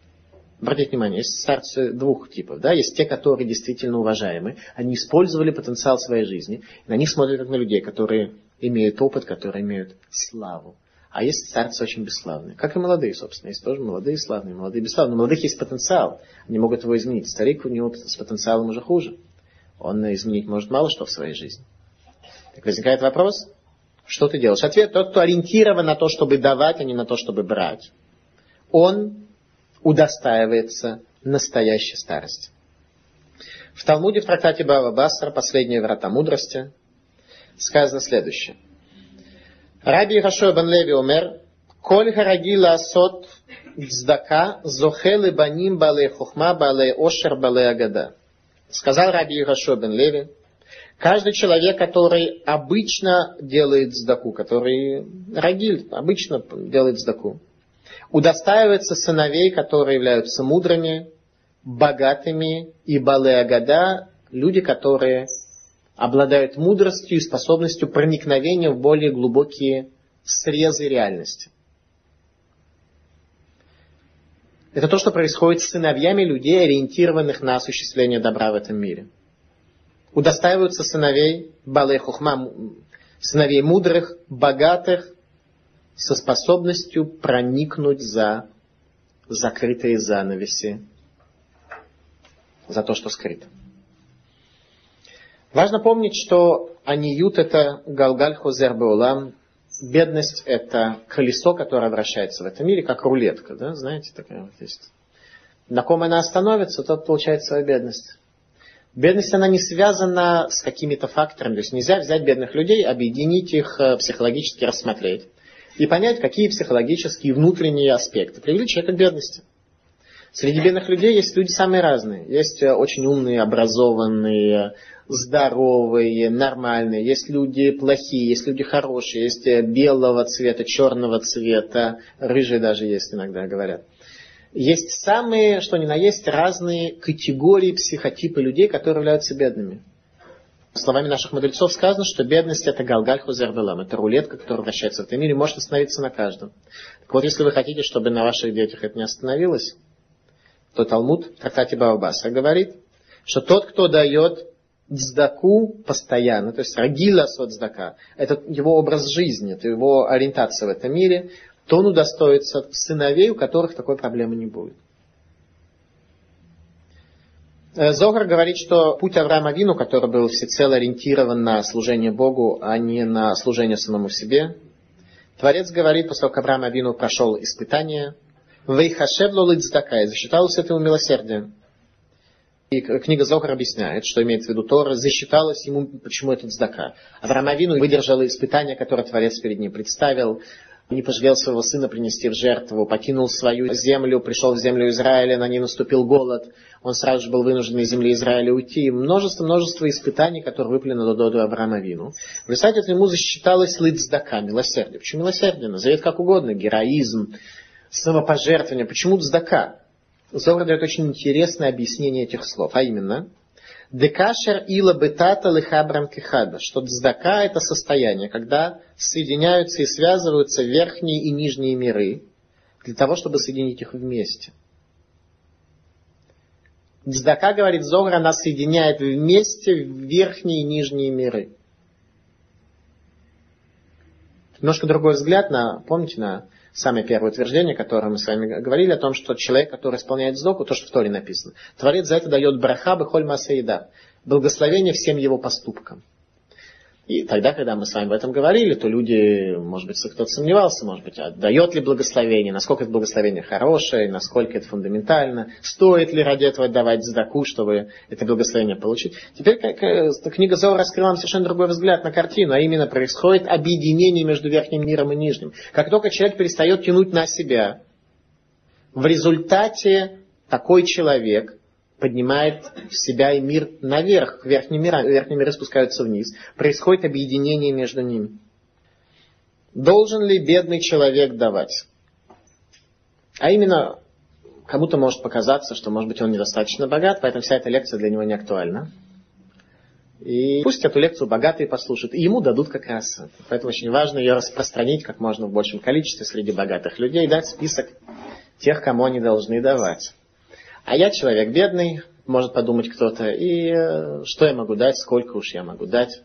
Обратите внимание, есть старцы двух типов. Да? Есть те, которые действительно уважаемы. Они использовали потенциал своей жизни. На них смотрят как на людей, которые имеют опыт, которые имеют славу. А есть старцы очень бесславные. Как и молодые, собственно. Есть тоже молодые, славные, молодые, бесславные. У молодых есть потенциал. Они могут его изменить. Старик у него с потенциалом уже хуже. Он изменить может мало что в своей жизни. Так возникает вопрос, что ты делаешь? Ответ, тот, кто ориентирован на то, чтобы давать, а не на то, чтобы брать, он удостаивается настоящей старости. В Талмуде, в трактате Бава Басра, «Последние врата мудрости», сказано следующее. Раби Рашой бен Леви умер, «Коль хараги ласот цдака зохелы баним бале хухма бале ошер бале агада». Сказал Раби Рашой бен Леви, Каждый человек, который обычно делает сдаку, который рагиль, обычно делает сдаку, удостаивается сыновей, которые являются мудрыми, богатыми и балеагада, люди, которые обладают мудростью и способностью проникновения в более глубокие срезы реальности. Это то, что происходит с сыновьями людей, ориентированных на осуществление добра в этом мире – удостаиваются сыновей Балей Хухма, сыновей мудрых, богатых, со способностью проникнуть за закрытые занавеси, за то, что скрыто. Важно помнить, что аниют это галгаль хозер бедность это колесо, которое вращается в этом мире, как рулетка, да, знаете, такая вот есть. На ком она остановится, тот получает свою бедность. Бедность, она не связана с какими-то факторами. То есть нельзя взять бедных людей, объединить их, э, психологически рассмотреть и понять, какие психологические внутренние аспекты привели человека к бедности. Среди бедных людей есть люди самые разные. Есть э, очень умные, образованные, здоровые, нормальные. Есть люди плохие, есть люди хорошие, есть э, белого цвета, черного цвета, рыжие даже есть иногда, говорят есть самые, что ни на есть, разные категории, психотипы людей, которые являются бедными. Словами наших мудрецов сказано, что бедность это галгаль хузербелам, это рулетка, которая вращается в этом мире, может остановиться на каждом. Так вот, если вы хотите, чтобы на ваших детях это не остановилось, то Талмуд в трактате Баобаса говорит, что тот, кто дает дздаку постоянно, то есть рагила содздака, это его образ жизни, это его ориентация в этом мире, то он удостоится сыновей, у которых такой проблемы не будет. Э, Зогар говорит, что путь Авраама Вину, который был всецело ориентирован на служение Богу, а не на служение самому себе, Творец говорит, после того, как Авраам Авину прошел испытание, «Вейхашевло лыцдака» и засчиталось этому милосердием. И книга Зохар объясняет, что имеет в виду Тора, засчиталось ему, почему это цдака. Авраам Авину выдержал испытание, которое Творец перед ним представил, не пожалел своего сына принести в жертву, покинул свою землю, пришел в землю Израиля, на ней наступил голод, он сразу же был вынужден из земли Израиля уйти. Множество-множество испытаний, которые выпали на Дододу Авраама Вину. В результате ему засчиталось лыцдака, милосердие. Почему милосердие? Назовет как угодно, героизм, самопожертвование. Почему цдака? Зора дает очень интересное объяснение этих слов, а именно, Декашер ила бетата лихабрам кихада, что дздака это состояние, когда соединяются и связываются верхние и нижние миры, для того, чтобы соединить их вместе. Дздака, говорит Зогра, она соединяет вместе верхние и нижние миры. Немножко другой взгляд на, помните, на самое первое утверждение, которое мы с вами говорили, о том, что человек, который исполняет сдоку, то, что в Торе написано, Творец за это дает браха бехоль масаида, благословение всем его поступкам. И тогда, когда мы с вами об этом говорили, то люди, может быть, кто-то сомневался, может быть, отдает ли благословение, насколько это благословение хорошее, насколько это фундаментально, стоит ли ради этого давать задаку, чтобы это благословение получить. Теперь как, э, книга Зора раскрыла нам совершенно другой взгляд на картину, а именно происходит объединение между верхним миром и нижним. Как только человек перестает тянуть на себя, в результате такой человек – поднимает в себя и мир наверх, верхние миры, верхние миры спускаются вниз. Происходит объединение между ними. Должен ли бедный человек давать? А именно, кому-то может показаться, что, может быть, он недостаточно богат, поэтому вся эта лекция для него не актуальна. И пусть эту лекцию богатые послушают, и ему дадут как раз. Поэтому очень важно ее распространить как можно в большем количестве среди богатых людей, дать список тех, кому они должны давать. А я человек бедный, может подумать кто-то, и э, что я могу дать, сколько уж я могу дать.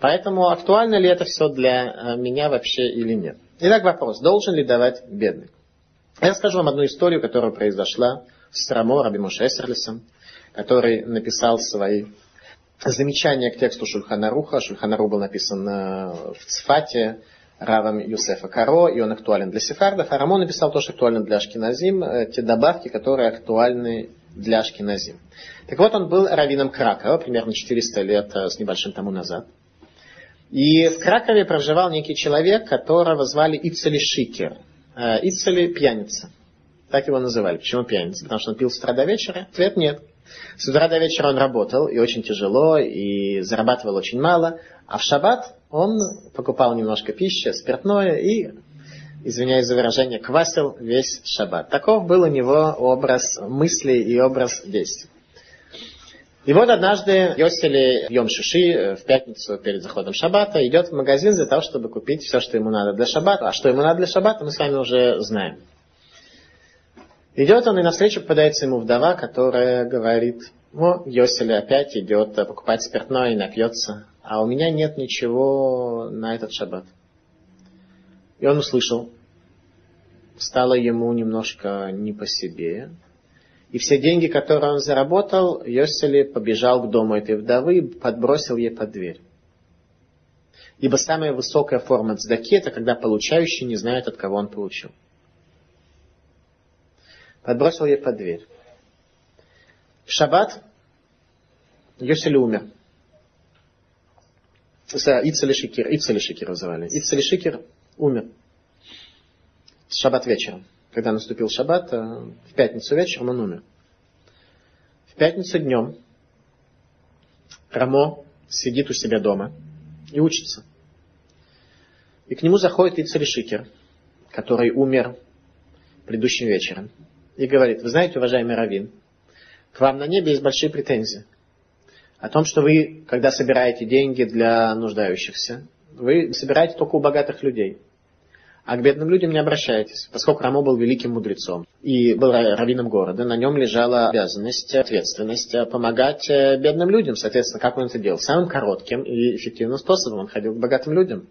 Поэтому актуально ли это все для э, меня вообще или нет? Итак, вопрос, должен ли давать бедный? Я расскажу вам одну историю, которая произошла с Рамо Раби Эсерлисом, который написал свои замечания к тексту Шульханаруха. Шульханару был написан э, в Цфате, Равом Юсефа Каро, и он актуален для сефардов. А Рамон написал то, что актуально для Ашкиназим, э, те добавки, которые актуальны для Ашкиназим. Так вот, он был раввином Кракова, примерно 400 лет э, с небольшим тому назад. И в Кракове проживал некий человек, которого звали Ицели Шикер. Э, Ицели пьяница. Так его называли. Почему пьяница? Потому что он пил с утра до вечера? Ответ нет. С утра до вечера он работал, и очень тяжело, и зарабатывал очень мало. А в шаббат он покупал немножко пищи, спиртное и, извиняюсь за выражение, квасил весь шаббат. Таков был у него образ мысли и образ действий. И вот однажды Йосели Йом Шиши в пятницу перед заходом шаббата идет в магазин для того, чтобы купить все, что ему надо для шаббата. А что ему надо для шаббата, мы с вами уже знаем. Идет он, и навстречу попадается ему вдова, которая говорит, о, Йосели опять идет покупать спиртное и напьется а у меня нет ничего на этот шаббат. И он услышал, стало ему немножко не по себе, и все деньги, которые он заработал, Йосели побежал к дому этой вдовы и подбросил ей под дверь. Ибо самая высокая форма цдаки – это когда получающий не знает, от кого он получил. Подбросил ей под дверь. В шаббат Йосели умер. Ицели Шикер, Ицели Шикер называли. Ицели Шикер умер. Шаббат вечером. Когда наступил шаббат, э, в пятницу вечером он умер. В пятницу днем Рамо сидит у себя дома и учится. И к нему заходит Ицели Шикер, который умер предыдущим вечером. И говорит, вы знаете, уважаемый Равин, к вам на небе есть большие претензии о том, что вы, когда собираете деньги для нуждающихся, вы собираете только у богатых людей. а к бедным людям не обращайтесь. Поскольку Рамо был великим мудрецом и был раввином города, на нем лежала обязанность, ответственность помогать э, бедным людям. Соответственно, как он это делал? Самым коротким и эффективным способом он ходил к богатым людям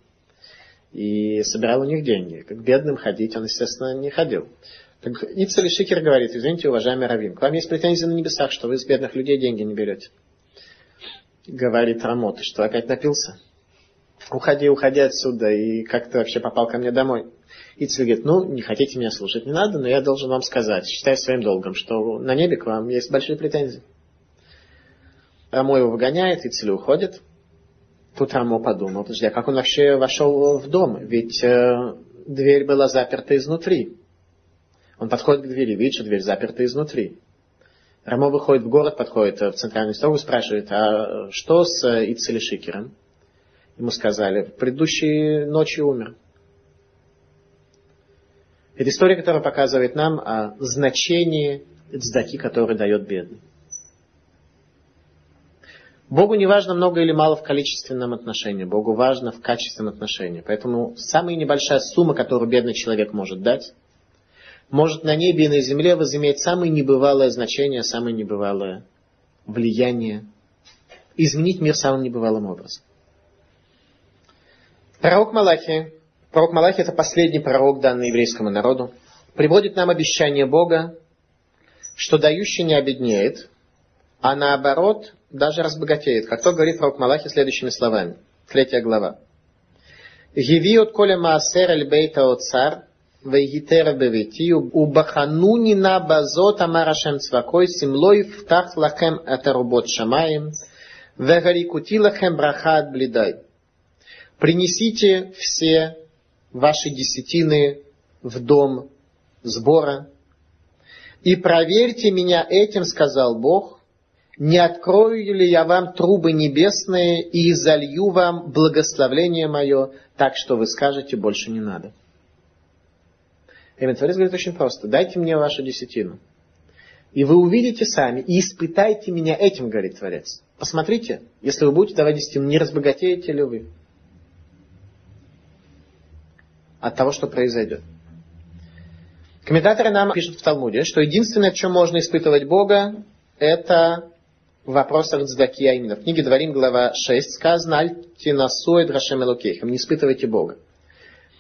и собирал у них деньги. К бедным ходить он, естественно, не ходил. Так Ицель Шикер говорит, извините, уважаемый Равин, к вам есть претензии на небесах, что вы с бедных людей деньги не берете. Говорит Рамо, ты что, опять напился? Уходи, уходи отсюда, и как ты вообще попал ко мне домой? Ицель говорит, ну, не хотите меня слушать, не надо, но я должен вам сказать, считаю своим долгом, что на небе к вам есть большие претензии. Рамо его выгоняет, Ицель уходит. Тут Рамо подумал, подожди, а как он вообще вошел в дом? Ведь э, дверь была заперта изнутри. Он подходит к двери, видит, что дверь заперта изнутри. Рамо выходит в город, подходит в центральную синагогу, спрашивает, а что с Ицели Шикером? Ему сказали, в предыдущей ночи умер. Это история, которая показывает нам о значении цдаки, который дает бедный. Богу не важно много или мало в количественном отношении, Богу важно в качественном отношении. Поэтому самая небольшая сумма, которую бедный человек может дать, может на небе и на земле возыметь самое небывалое значение, самое небывалое влияние, изменить мир самым небывалым образом. Пророк Малахи, пророк Малахи это последний пророк, данный еврейскому народу, приводит нам обещание Бога, что дающий не обеднеет, а наоборот даже разбогатеет. Как то говорит пророк Малахи следующими словами. Третья глава. «Гиви от коля маасер эль бейта цар, вейгитер беветию, убахануни на базот амарашем цвакой, симлой втах лахем атарубот шамаем, вегарикути лахем брахат блидай. Принесите все ваши десятины в дом сбора. И проверьте меня этим, сказал Бог, не открою ли я вам трубы небесные и залью вам благословление мое, так что вы скажете, больше не надо. Эмин Творец говорит очень просто. Дайте мне вашу десятину. И вы увидите сами, и испытайте меня этим, говорит Творец. Посмотрите, если вы будете давать десятину, не разбогатеете ли вы от того, что произойдет. Комментаторы нам пишут в Талмуде, что единственное, в чем можно испытывать Бога, это в вопросах цдаки, а именно в книге Дворим, глава 6, сказано «Альтинасуэд Рашем Элокейхам» «Не испытывайте Бога».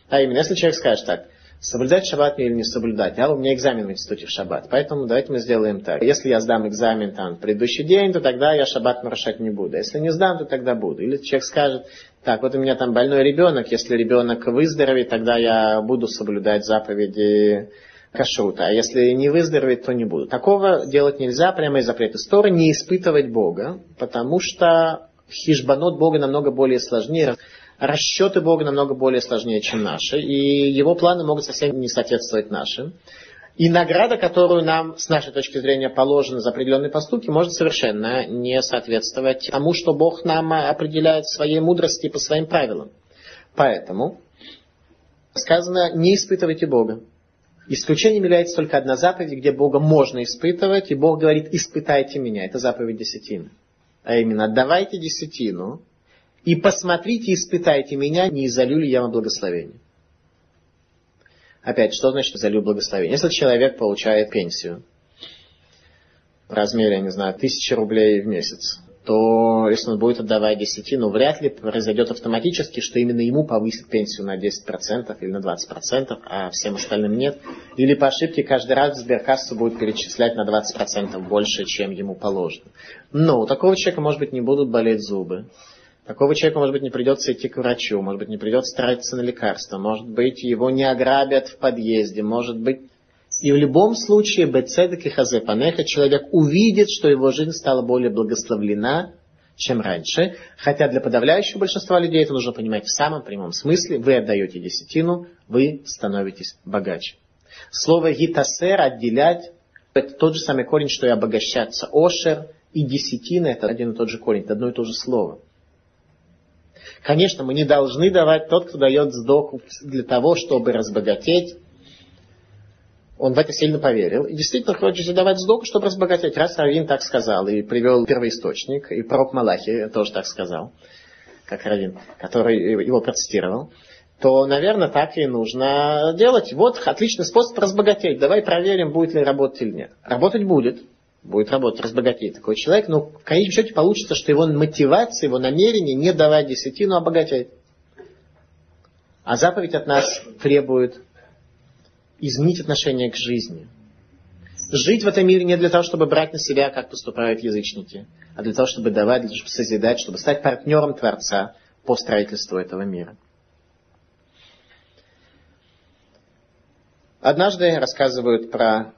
А именно, если человек скажет так – соблюдать шаббат или не соблюдать. А у меня экзамен в институте в шаббат. Поэтому давайте мы сделаем так. Если я сдам экзамен там в предыдущий день, то тогда я шаббат нарушать не буду. Если не сдам, то тогда буду. Или человек скажет, так, вот у меня там больной ребенок, если ребенок выздоровеет, тогда я буду соблюдать заповеди кашрута. А если не выздоровеет, то не буду. Такого делать нельзя, прямо из запрета Торы, не испытывать Бога, потому что хижбанот Бога намного более сложнее расчеты Бога намного более сложнее, чем наши, и его планы могут совсем не соответствовать нашим. И награда, которую нам, с нашей точки зрения, положена за определенные поступки, может совершенно не соответствовать тому, что Бог нам определяет своей мудрости по своим правилам. Поэтому сказано, не испытывайте Бога. Исключением является только одна заповедь, где Бога можно испытывать, и Бог говорит, испытайте меня. Это заповедь десятины. А именно, отдавайте десятину, и посмотрите, испытайте меня, не изолю ли я вам благословение. Опять, что значит залью благословение? Если человек получает пенсию в размере, я не знаю, тысячи рублей в месяц, то если он будет отдавать десятину, вряд ли произойдет автоматически, что именно ему повысит пенсию на 10% или на 20%, а всем остальным нет. Или по ошибке каждый раз в сберкассу будет перечислять на 20% больше, чем ему положено. Но у такого человека, может быть, не будут болеть зубы. Такого человека, может быть, не придется идти к врачу, может быть, не придется тратиться на лекарства, может быть, его не ограбят в подъезде, может быть... И в любом случае, бецедек и хазепанеха, человек увидит, что его жизнь стала более благословлена, чем раньше. Хотя для подавляющего большинства людей это нужно понимать в самом прямом смысле. Вы отдаете десятину, вы становитесь богаче. Слово гитасер, отделять, это тот же самый корень, что и обогащаться. Ошер и десятина, это один и тот же корень, это одно и то же слово. Конечно, мы не должны давать тот, кто дает сдоку для того, чтобы разбогатеть. Он в это сильно поверил. И действительно хочет давать сдоку, чтобы разбогатеть. Раз Равин так сказал и привел первоисточник, и пророк Малахи тоже так сказал, как Равин, который его процитировал. то, наверное, так и нужно делать. Вот отличный способ разбогатеть. Давай проверим, будет ли работать или нет. Работать будет. Будет работать, разбогатеть такой человек, но в конечном счете получится, что его мотивация, его намерение не давать десятину, а обогатять. А заповедь от нас требует изменить отношение к жизни. Жить в этом мире не для того, чтобы брать на себя, как поступают язычники, а для того, чтобы давать, для того, чтобы созидать, чтобы стать партнером Творца по строительству этого мира. Однажды рассказывают про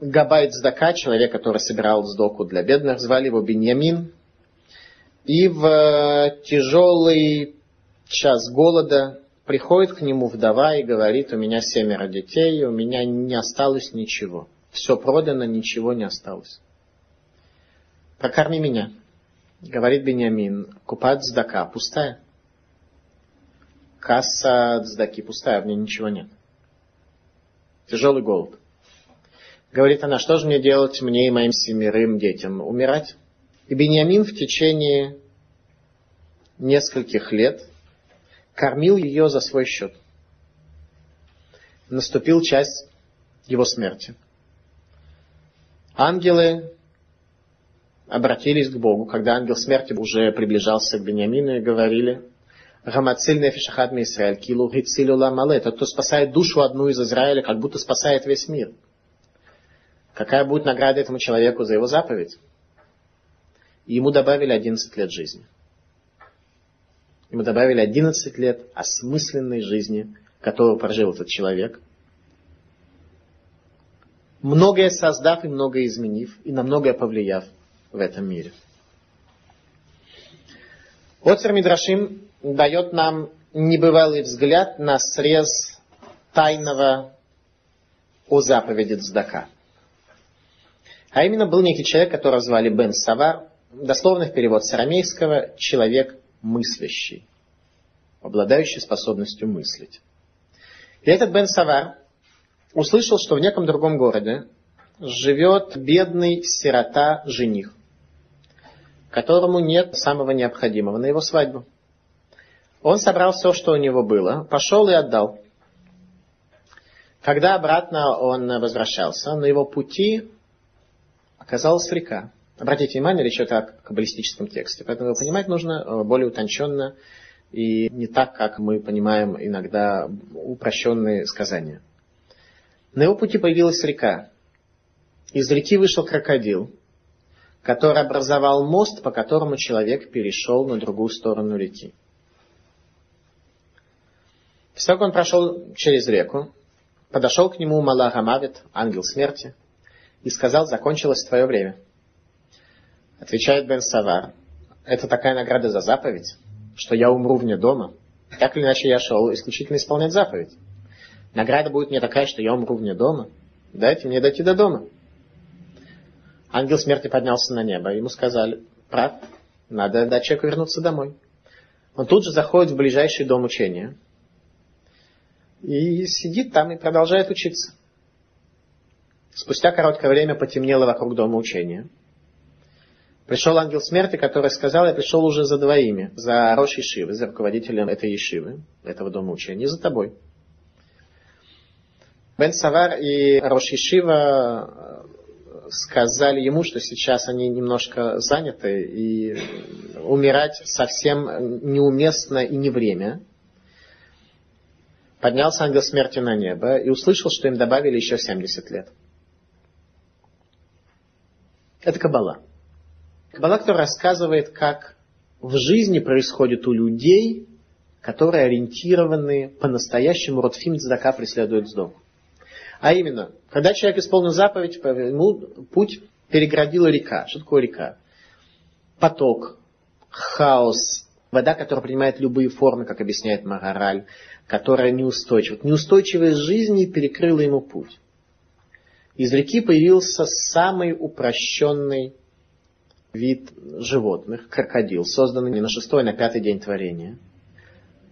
Габайт Здака, человек, который собирал сдоку для бедных, звали его Беньямин. И в тяжелый час голода приходит к нему вдова и говорит, у меня семеро детей, у меня не осталось ничего. Все продано, ничего не осталось. Прокорми меня, говорит Беньямин, купат Здака пустая. Касса Здаки пустая, в ней ничего нет. Тяжелый голод. Говорит она, что же мне делать мне и моим семерым детям? Умирать? И Бениамин в течение нескольких лет кормил ее за свой счет. Наступил час его смерти. Ангелы обратились к Богу, когда ангел смерти уже приближался к Бениамину и говорили, Рамациль нефишахад Израиль, килу гицилю ламале. Тот, кто спасает душу одну из Израиля, как будто спасает весь мир. Какая будет награда этому человеку за его заповедь? Ему добавили 11 лет жизни. Ему добавили 11 лет осмысленной жизни, которую прожил этот человек. Многое создав и многое изменив, и на многое повлияв в этом мире. Оцер Мидрашим дает нам небывалый взгляд на срез тайного о заповеди Цдака. А именно был некий человек, которого звали Бен Савар, дословный перевод с арамейского «человек мыслящий», обладающий способностью мыслить. И этот Бен Савар услышал, что в неком другом городе живет бедный сирота-жених, которому нет самого необходимого на его свадьбу. Он собрал все, что у него было, пошел и отдал. Когда обратно он возвращался, на его пути оказалась река. Обратите внимание, речь идет о каббалистическом тексте. Поэтому его понимать нужно э, более утонченно и не так, как мы понимаем иногда упрощенные сказания. На его пути появилась река. Из реки вышел крокодил, который образовал мост, по которому человек перешел на другую сторону реки. После он прошел через реку, подошел к нему Малах Амавит, ангел смерти, и сказал, закончилось твое время. Отвечает Бен Савар, это такая награда за заповедь, что я умру вне дома. Так или иначе я шел исключительно исполнять заповедь. Награда будет мне такая, что я умру вне дома. Дайте мне дойти до дома. Ангел смерти поднялся на небо. Ему сказали, прав, надо дать человеку вернуться домой. Он тут же заходит в ближайший дом учения и сидит там и продолжает учиться. Спустя короткое время потемнело вокруг дома учения. Пришел ангел смерти, который сказал, я пришел уже за двоими, за Рош Ешивы, за руководителем этой Ешивы, этого дома учения, за тобой. Бен Савар и Рош Ешива э, сказали ему, что сейчас они немножко заняты, и умирать совсем неуместно и не время – поднялся ангел смерти на небо и услышал, что им добавили еще 70 лет. Это Каббала. Каббала, которая рассказывает, как в жизни происходит у людей, которые ориентированы по-настоящему, Ротфим Цдака преследует сдох. А именно, когда человек исполнил заповедь, ему путь переградила река. Что такое река? Поток, хаос, вода, которая принимает любые формы, как объясняет Магараль, которая неустойчива. Неустойчивость жизни перекрыла ему путь. Из реки появился самый упрощенный вид животных, крокодил, созданный не на шестой, а на пятый день творения.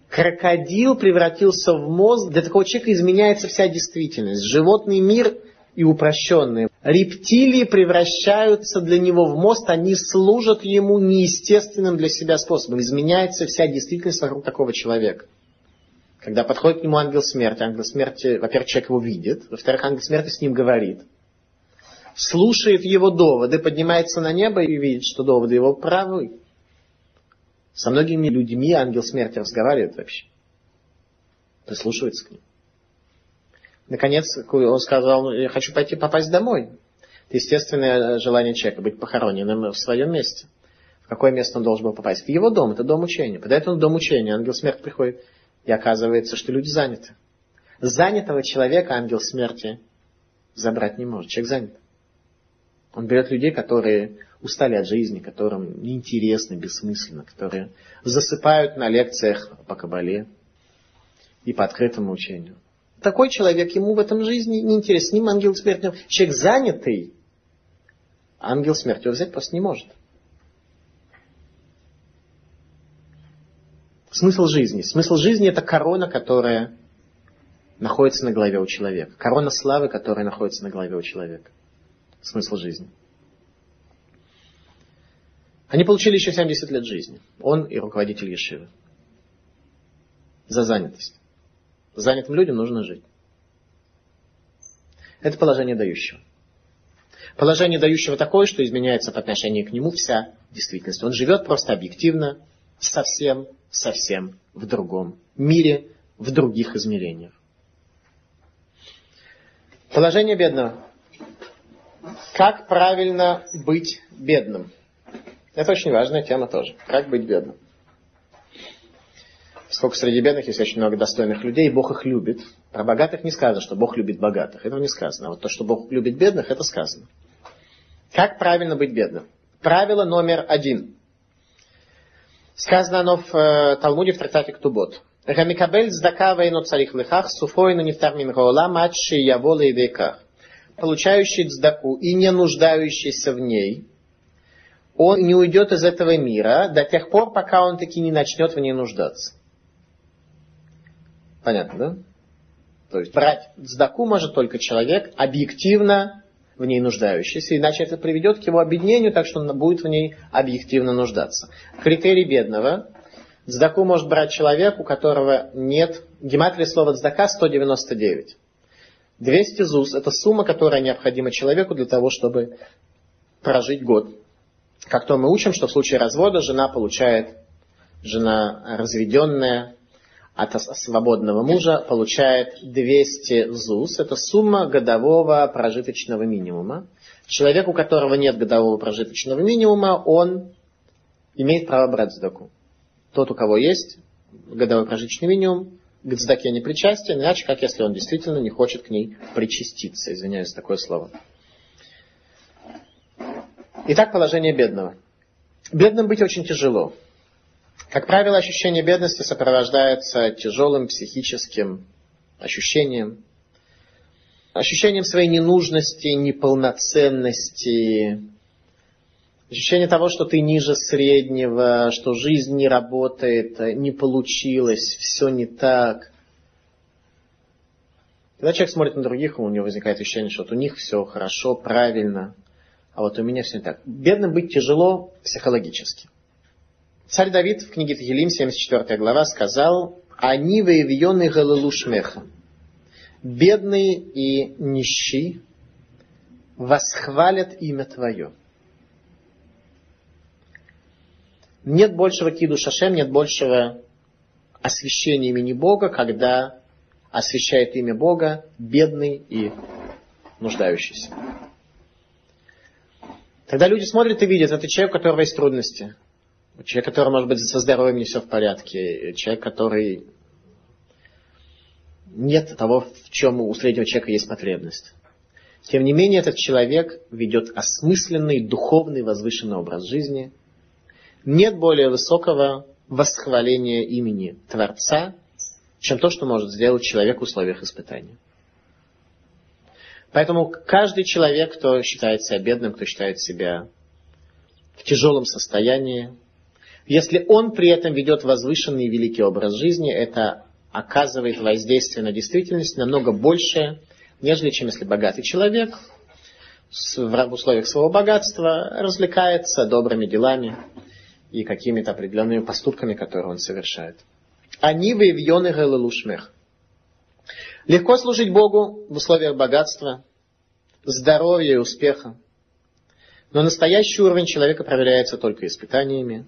Крокодил превратился в мозг, для такого человека изменяется вся действительность. Животный мир и упрощенный. Рептилии превращаются для него в мост, они служат ему неестественным для себя способом. Изменяется вся действительность вокруг такого человека. Когда подходит к нему ангел смерти, ангел смерти, во-первых, человек его видит, во-вторых, ангел смерти с ним говорит, слушает его доводы, поднимается на небо и видит, что доводы его правы. Со многими людьми ангел смерти разговаривает вообще. Прислушивается к ним. Наконец, он сказал, я хочу пойти попасть домой. Это естественное желание человека быть похороненным в своем месте. В какое место он должен был попасть? В его дом, это дом учения. Подает он в дом учения, ангел смерти приходит, и оказывается, что люди заняты. Занятого человека ангел смерти забрать не может. Человек занят. Он берет людей, которые устали от жизни, которым неинтересно, бессмысленно, которые засыпают на лекциях по кабале и по открытому учению. Такой человек, ему в этом жизни неинтересно. С ним ангел смерти. Человек занятый, ангел смерти его взять просто не может. Смысл жизни. Смысл жизни это корона, которая находится на голове у человека. Корона славы, которая находится на голове у человека. Смысл жизни. Они получили еще 70 лет жизни. Он и руководитель Ешивы. За занятость. Занятым людям нужно жить. Это положение дающего. Положение дающего такое, что изменяется по отношению к нему вся действительность. Он живет просто объективно, совсем, совсем в другом мире, в других измерениях. Положение бедного. Как правильно быть бедным? Это очень важная тема тоже. Как быть бедным? Сколько среди бедных есть очень много достойных людей, Бог их любит. Про богатых не сказано, что Бог любит богатых. Этого не сказано. А вот то, что Бог любит бедных, это сказано. Как правильно быть бедным? Правило номер один. Сказано оно в э, Талмуде в трактате Ктубот. Рамикабель здака вейно царих лихах, суфойну нефтар мин матши явола и веках. Получающий цдаку и не нуждающийся в ней, он не уйдет из этого мира до тех пор, пока он таки не начнет в ней нуждаться. Понятно, да? То есть брать цдаку может только человек, объективно в ней нуждающийся, иначе это приведет к его объединению, так что он будет в ней объективно нуждаться. Критерий бедного. Цдаку может брать человек, у которого нет... Гематрия слова цдака 199. 200 ЗУС – это сумма, которая необходима человеку для того, чтобы прожить год. Как то мы учим, что в случае развода жена получает, жена разведенная, от свободного мужа получает 200 ЗУС. Это сумма годового прожиточного минимума. Человек, у которого нет годового прожиточного минимума, он имеет право брать сдаку. Тот, у кого есть годовой прожиточный минимум, к сдаке не причастен, иначе как если он действительно не хочет к ней причаститься. Извиняюсь за такое слово. Итак, положение бедного. Бедным быть очень тяжело. Как правило, ощущение бедности сопровождается тяжелым психическим ощущением, ощущением своей ненужности, неполноценности, ощущение того, что ты ниже среднего, что жизнь не работает, не получилось, все не так. Когда человек смотрит на других, у него возникает ощущение, что вот у них все хорошо, правильно, а вот у меня все не так. Бедным быть тяжело психологически. Царь Давид в книге Тахилим, 74 глава, сказал, «Они воевьены галалушмеха». Бедные и нищие восхвалят имя Твое. Нет большего киду шашем, нет большего освящения имени Бога, когда освящает имя Бога бедный и нуждающийся. Когда люди смотрят и видят, это человек, у которого есть трудности. Человек, который, может быть, со здоровьем не все в порядке. Человек, который нет того, в чем у среднего человека есть потребность. Тем не менее, этот человек ведет осмысленный, духовный, возвышенный образ жизни. Нет более высокого восхваления имени Творца, чем то, что может сделать человек в условиях испытания. Поэтому каждый человек, кто считает себя бедным, кто считает себя в тяжелом состоянии, если он при этом ведет возвышенный и великий образ жизни, это оказывает воздействие на действительность намного большее, нежели чем если богатый человек в условиях своего богатства развлекается добрыми делами и какими-то определенными поступками, которые он совершает. Они выявлены галалушмех. Легко служить Богу в условиях богатства, здоровья и успеха. Но настоящий уровень человека проверяется только испытаниями.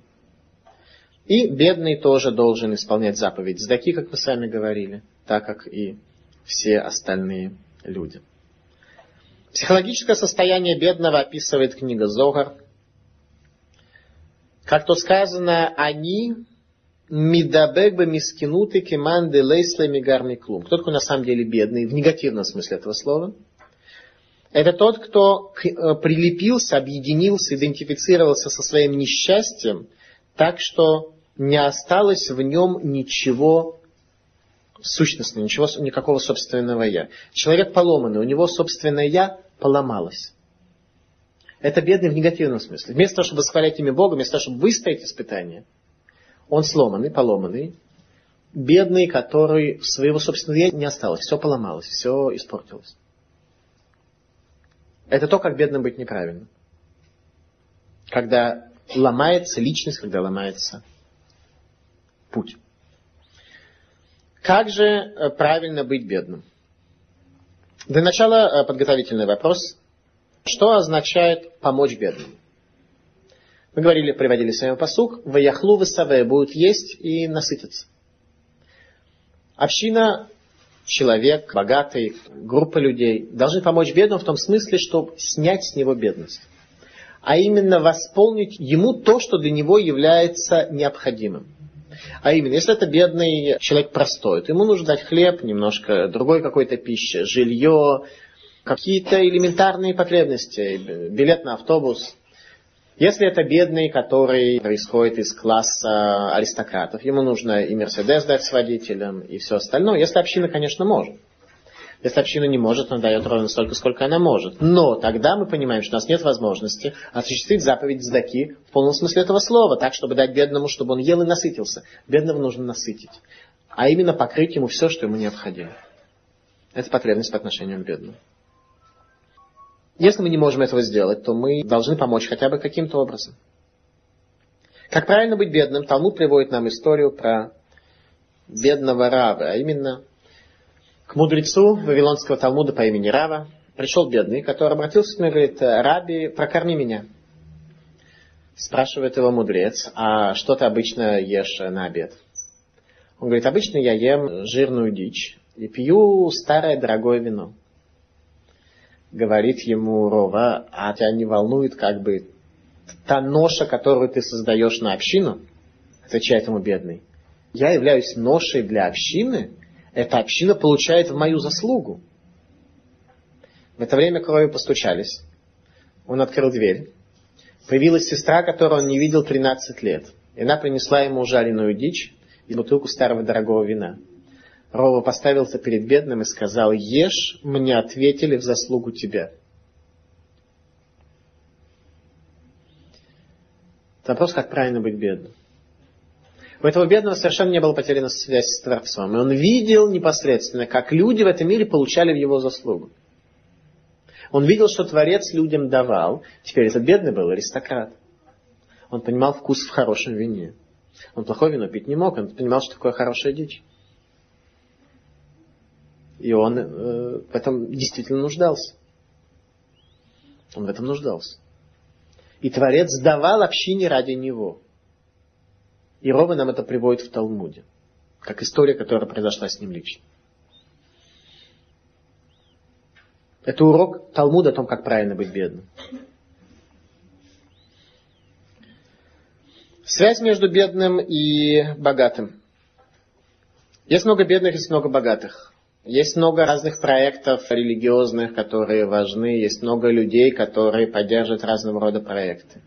И бедный тоже должен исполнять заповедь сдаки, как мы с вами говорили, так как и все остальные люди. Психологическое состояние бедного описывает книга Зогар. Как то сказано, они мидабек мискинуты кеманды лейслами гармиклум. Кто такой на самом деле бедный, в негативном смысле этого слова? Это тот, кто э, прилепился, объединился, идентифицировался со своим несчастьем, так что не осталось в нем ничего сущностного, ничего, никакого собственного «я». Человек поломанный, у него собственное «я» поломалось. Это бедный в негативном смысле. Вместо того, чтобы восхвалять имя Бога, вместо того, чтобы выстоять испытание, он сломанный, поломанный, бедный, который своего собственного «я» не осталось. Все поломалось, все испортилось. Это то, как бедным быть неправильно. Когда ломается личность, когда ломается путь. Как же э, правильно быть бедным? Для начала э, подготовительный вопрос. Что означает помочь бедным? Мы говорили, приводили с вами посук. Ваяхлу высаве будут есть и насытиться. Община человек, богатый, группа людей должны помочь бедному в том смысле, чтобы снять с него бедность. А именно восполнить ему то, что для него является необходимым. А именно, если это бедный человек простой, то ему нужно дать хлеб, немножко другой какой-то пищи, жилье, какие-то элементарные потребности, билет на автобус, если это бедный, который происходит из класса аристократов, ему нужно и Мерседес дать с водителем, и все остальное. Если община, конечно, может. Если община не может, она дает ровно столько, сколько она может. Но тогда мы понимаем, что у нас нет возможности осуществить заповедь сдаки в полном смысле этого слова, так, чтобы дать бедному, чтобы он ел и насытился. Бедного нужно насытить. А именно покрыть ему все, что ему необходимо. Это потребность по отношению к бедному. Если мы не можем этого сделать, то мы должны помочь хотя бы каким-то образом. Как правильно быть бедным? Талмуд приводит нам историю про бедного Рава, а именно к мудрецу Вавилонского Талмуда по имени Рава пришел бедный, который обратился к нему и говорит, Раби, прокорми меня. Спрашивает его мудрец, а что ты обычно ешь на обед? Он говорит, обычно я ем жирную дичь и пью старое дорогое вино говорит ему Рова, а тебя не волнует как бы та ноша, которую ты создаешь на общину? Отвечает ему бедный. Я являюсь ношей для общины, эта община получает в мою заслугу. В это время крови постучались. Он открыл дверь. Появилась сестра, которую он не видел 13 лет. И она принесла ему жареную дичь и бутылку старого дорогого вина. Рова поставился перед бедным и сказал, ешь, мне ответили в заслугу тебя. Это вопрос, как правильно быть бедным. У этого бедного совершенно не было потеряна связь с Творцом. И он видел непосредственно, как люди в этом мире получали в его заслугу. Он видел, что Творец людям давал. Теперь этот бедный был аристократ. Он понимал вкус в хорошем вине. Он плохое вино пить не мог. Он понимал, что такое хорошая дичь. И он э, в этом действительно нуждался. Он в этом нуждался. И Творец давал общине ради него. И Рова нам это приводит в Талмуде. Как история, которая произошла с ним лично. Это урок Талмуда о том, как правильно быть бедным. Связь между бедным и богатым. Есть много бедных, есть много богатых. Есть много разных проектов религиозных, которые важны, есть много людей, которые поддерживают разного рода проекты.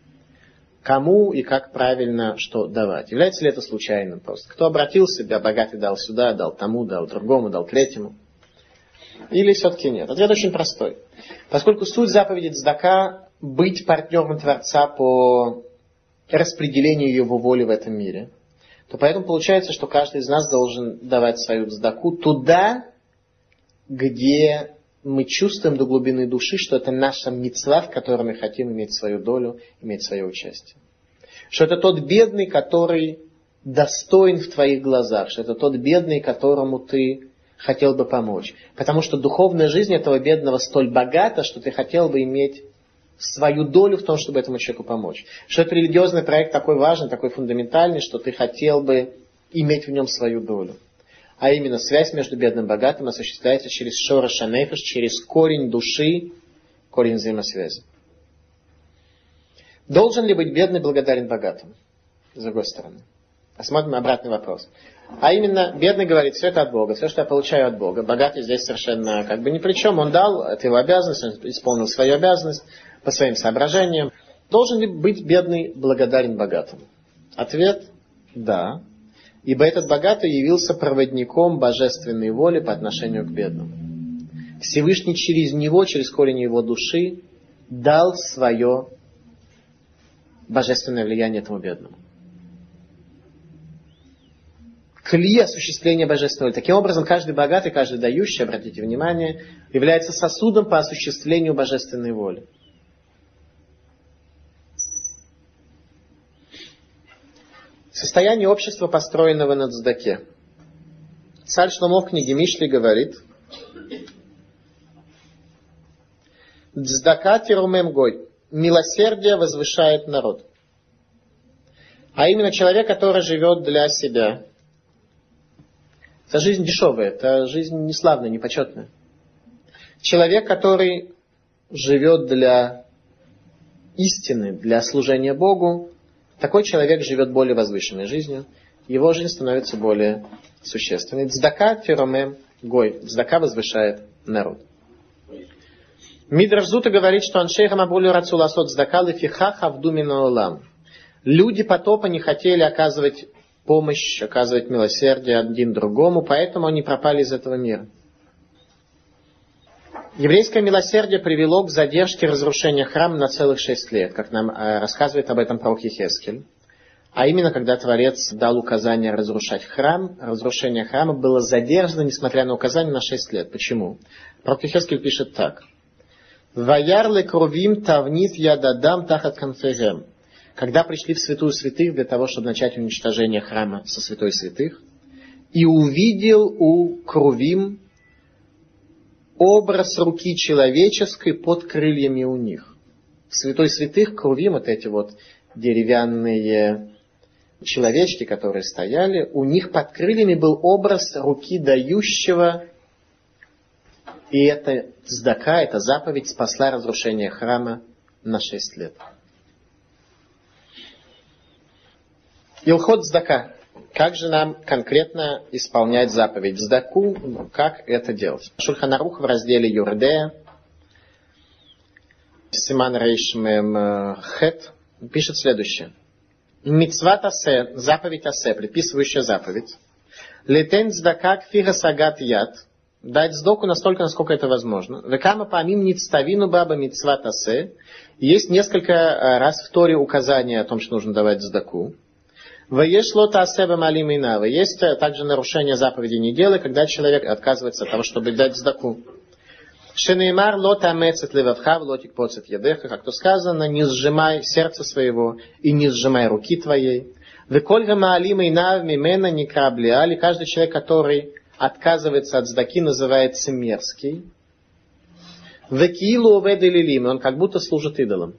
Кому и как правильно что давать? Является ли это случайным просто? Кто обратил себя, богатый дал сюда, дал тому, дал другому, дал третьему? Или все-таки нет? Ответ очень простой. Поскольку суть заповеди Цдака – быть партнером Творца по распределению его воли в этом мире, то поэтому получается, что каждый из нас должен давать свою цдаку туда, где мы чувствуем до глубины души, что это наша мецва, в которой мы хотим иметь свою долю, иметь свое участие. Что это тот бедный, который достоин в твоих глазах, что это тот бедный, которому ты хотел бы помочь. Потому что духовная жизнь этого бедного столь богата, что ты хотел бы иметь свою долю в том, чтобы этому человеку помочь. Что это религиозный проект такой важный, такой фундаментальный, что ты хотел бы иметь в нем свою долю. А именно связь между бедным и богатым осуществляется через шора шанефиш, через корень души, корень взаимосвязи. Должен ли быть бедный благодарен богатому? С другой стороны. Посмотрим обратный вопрос. А именно, бедный говорит, все это от Бога, все, что я получаю от Бога. Богатый здесь совершенно как бы ни при чем. Он дал, это его обязанность, он исполнил свою обязанность по своим соображениям. Должен ли быть бедный благодарен богатому? Ответ – да. Ибо этот богатый явился проводником божественной воли по отношению к бедному. Всевышний через него, через корень его души, дал свое божественное влияние этому бедному кли осуществления божественной воли. Таким образом, каждый богатый, каждый дающий, обратите внимание, является сосудом по осуществлению божественной воли. Состояние общества, построенного на цдаке. Царь Шломо в книге Мишли говорит, Цдака тирумем гой. Милосердие возвышает народ. А именно человек, который живет для себя, это жизнь дешевая, это жизнь неславная, непочетная. Человек, который живет для истины, для служения Богу, такой человек живет более возвышенной жизнью, его жизнь становится более существенной. Цдака феромем гой. Цдака возвышает народ. Мидраш Зута говорит, что Аншейха Мабулю Рацуласот Цдака лифиха хавдумина улам. Люди потопа не хотели оказывать помощь, оказывать милосердие один другому, поэтому они пропали из этого мира. Еврейское милосердие привело к задержке разрушения храма на целых шесть лет, как нам э, рассказывает об этом пророк Ехескель. А именно, когда Творец дал указание разрушать храм, разрушение храма было задержано, несмотря на указание, на шесть лет. Почему? Пророк Ехескель пишет так. «Ваярле кровим тавнит ядадам тахат конферем» когда пришли в святую святых для того, чтобы начать уничтожение храма со святой святых, и увидел у Крувим образ руки человеческой под крыльями у них. В святой святых Крувим, вот эти вот деревянные человечки, которые стояли, у них под крыльями был образ руки дающего, и это здака, эта заповедь спасла разрушение храма на шесть лет. Илхот Здака. Как же нам конкретно исполнять заповедь Здаку? Как это делать? Шульханарух в разделе Юрдея, Симан Рейшмем э, Хет, пишет следующее. Мицват Асе, заповедь Асе, предписывающая заповедь. Летен Здака кфига сагат яд, дать сдоку настолько, насколько это возможно. Векама помим ництавину баба мицват асе. Есть несколько э, раз в Торе указания о том, что нужно давать сдаку. Есть также нарушение заповеди не делай, когда человек отказывается от того, чтобы дать сдаку. Шенеймар лота амецет левавха, лотик поцет ядеха, как то сказано, не сжимай сердце своего и не сжимай руки твоей. Векольга маалима и нав мимена не краблиали. Каждый человек, который отказывается от сдаки, называется мерзкий. Векилу оведелилим, он как будто служит идолам.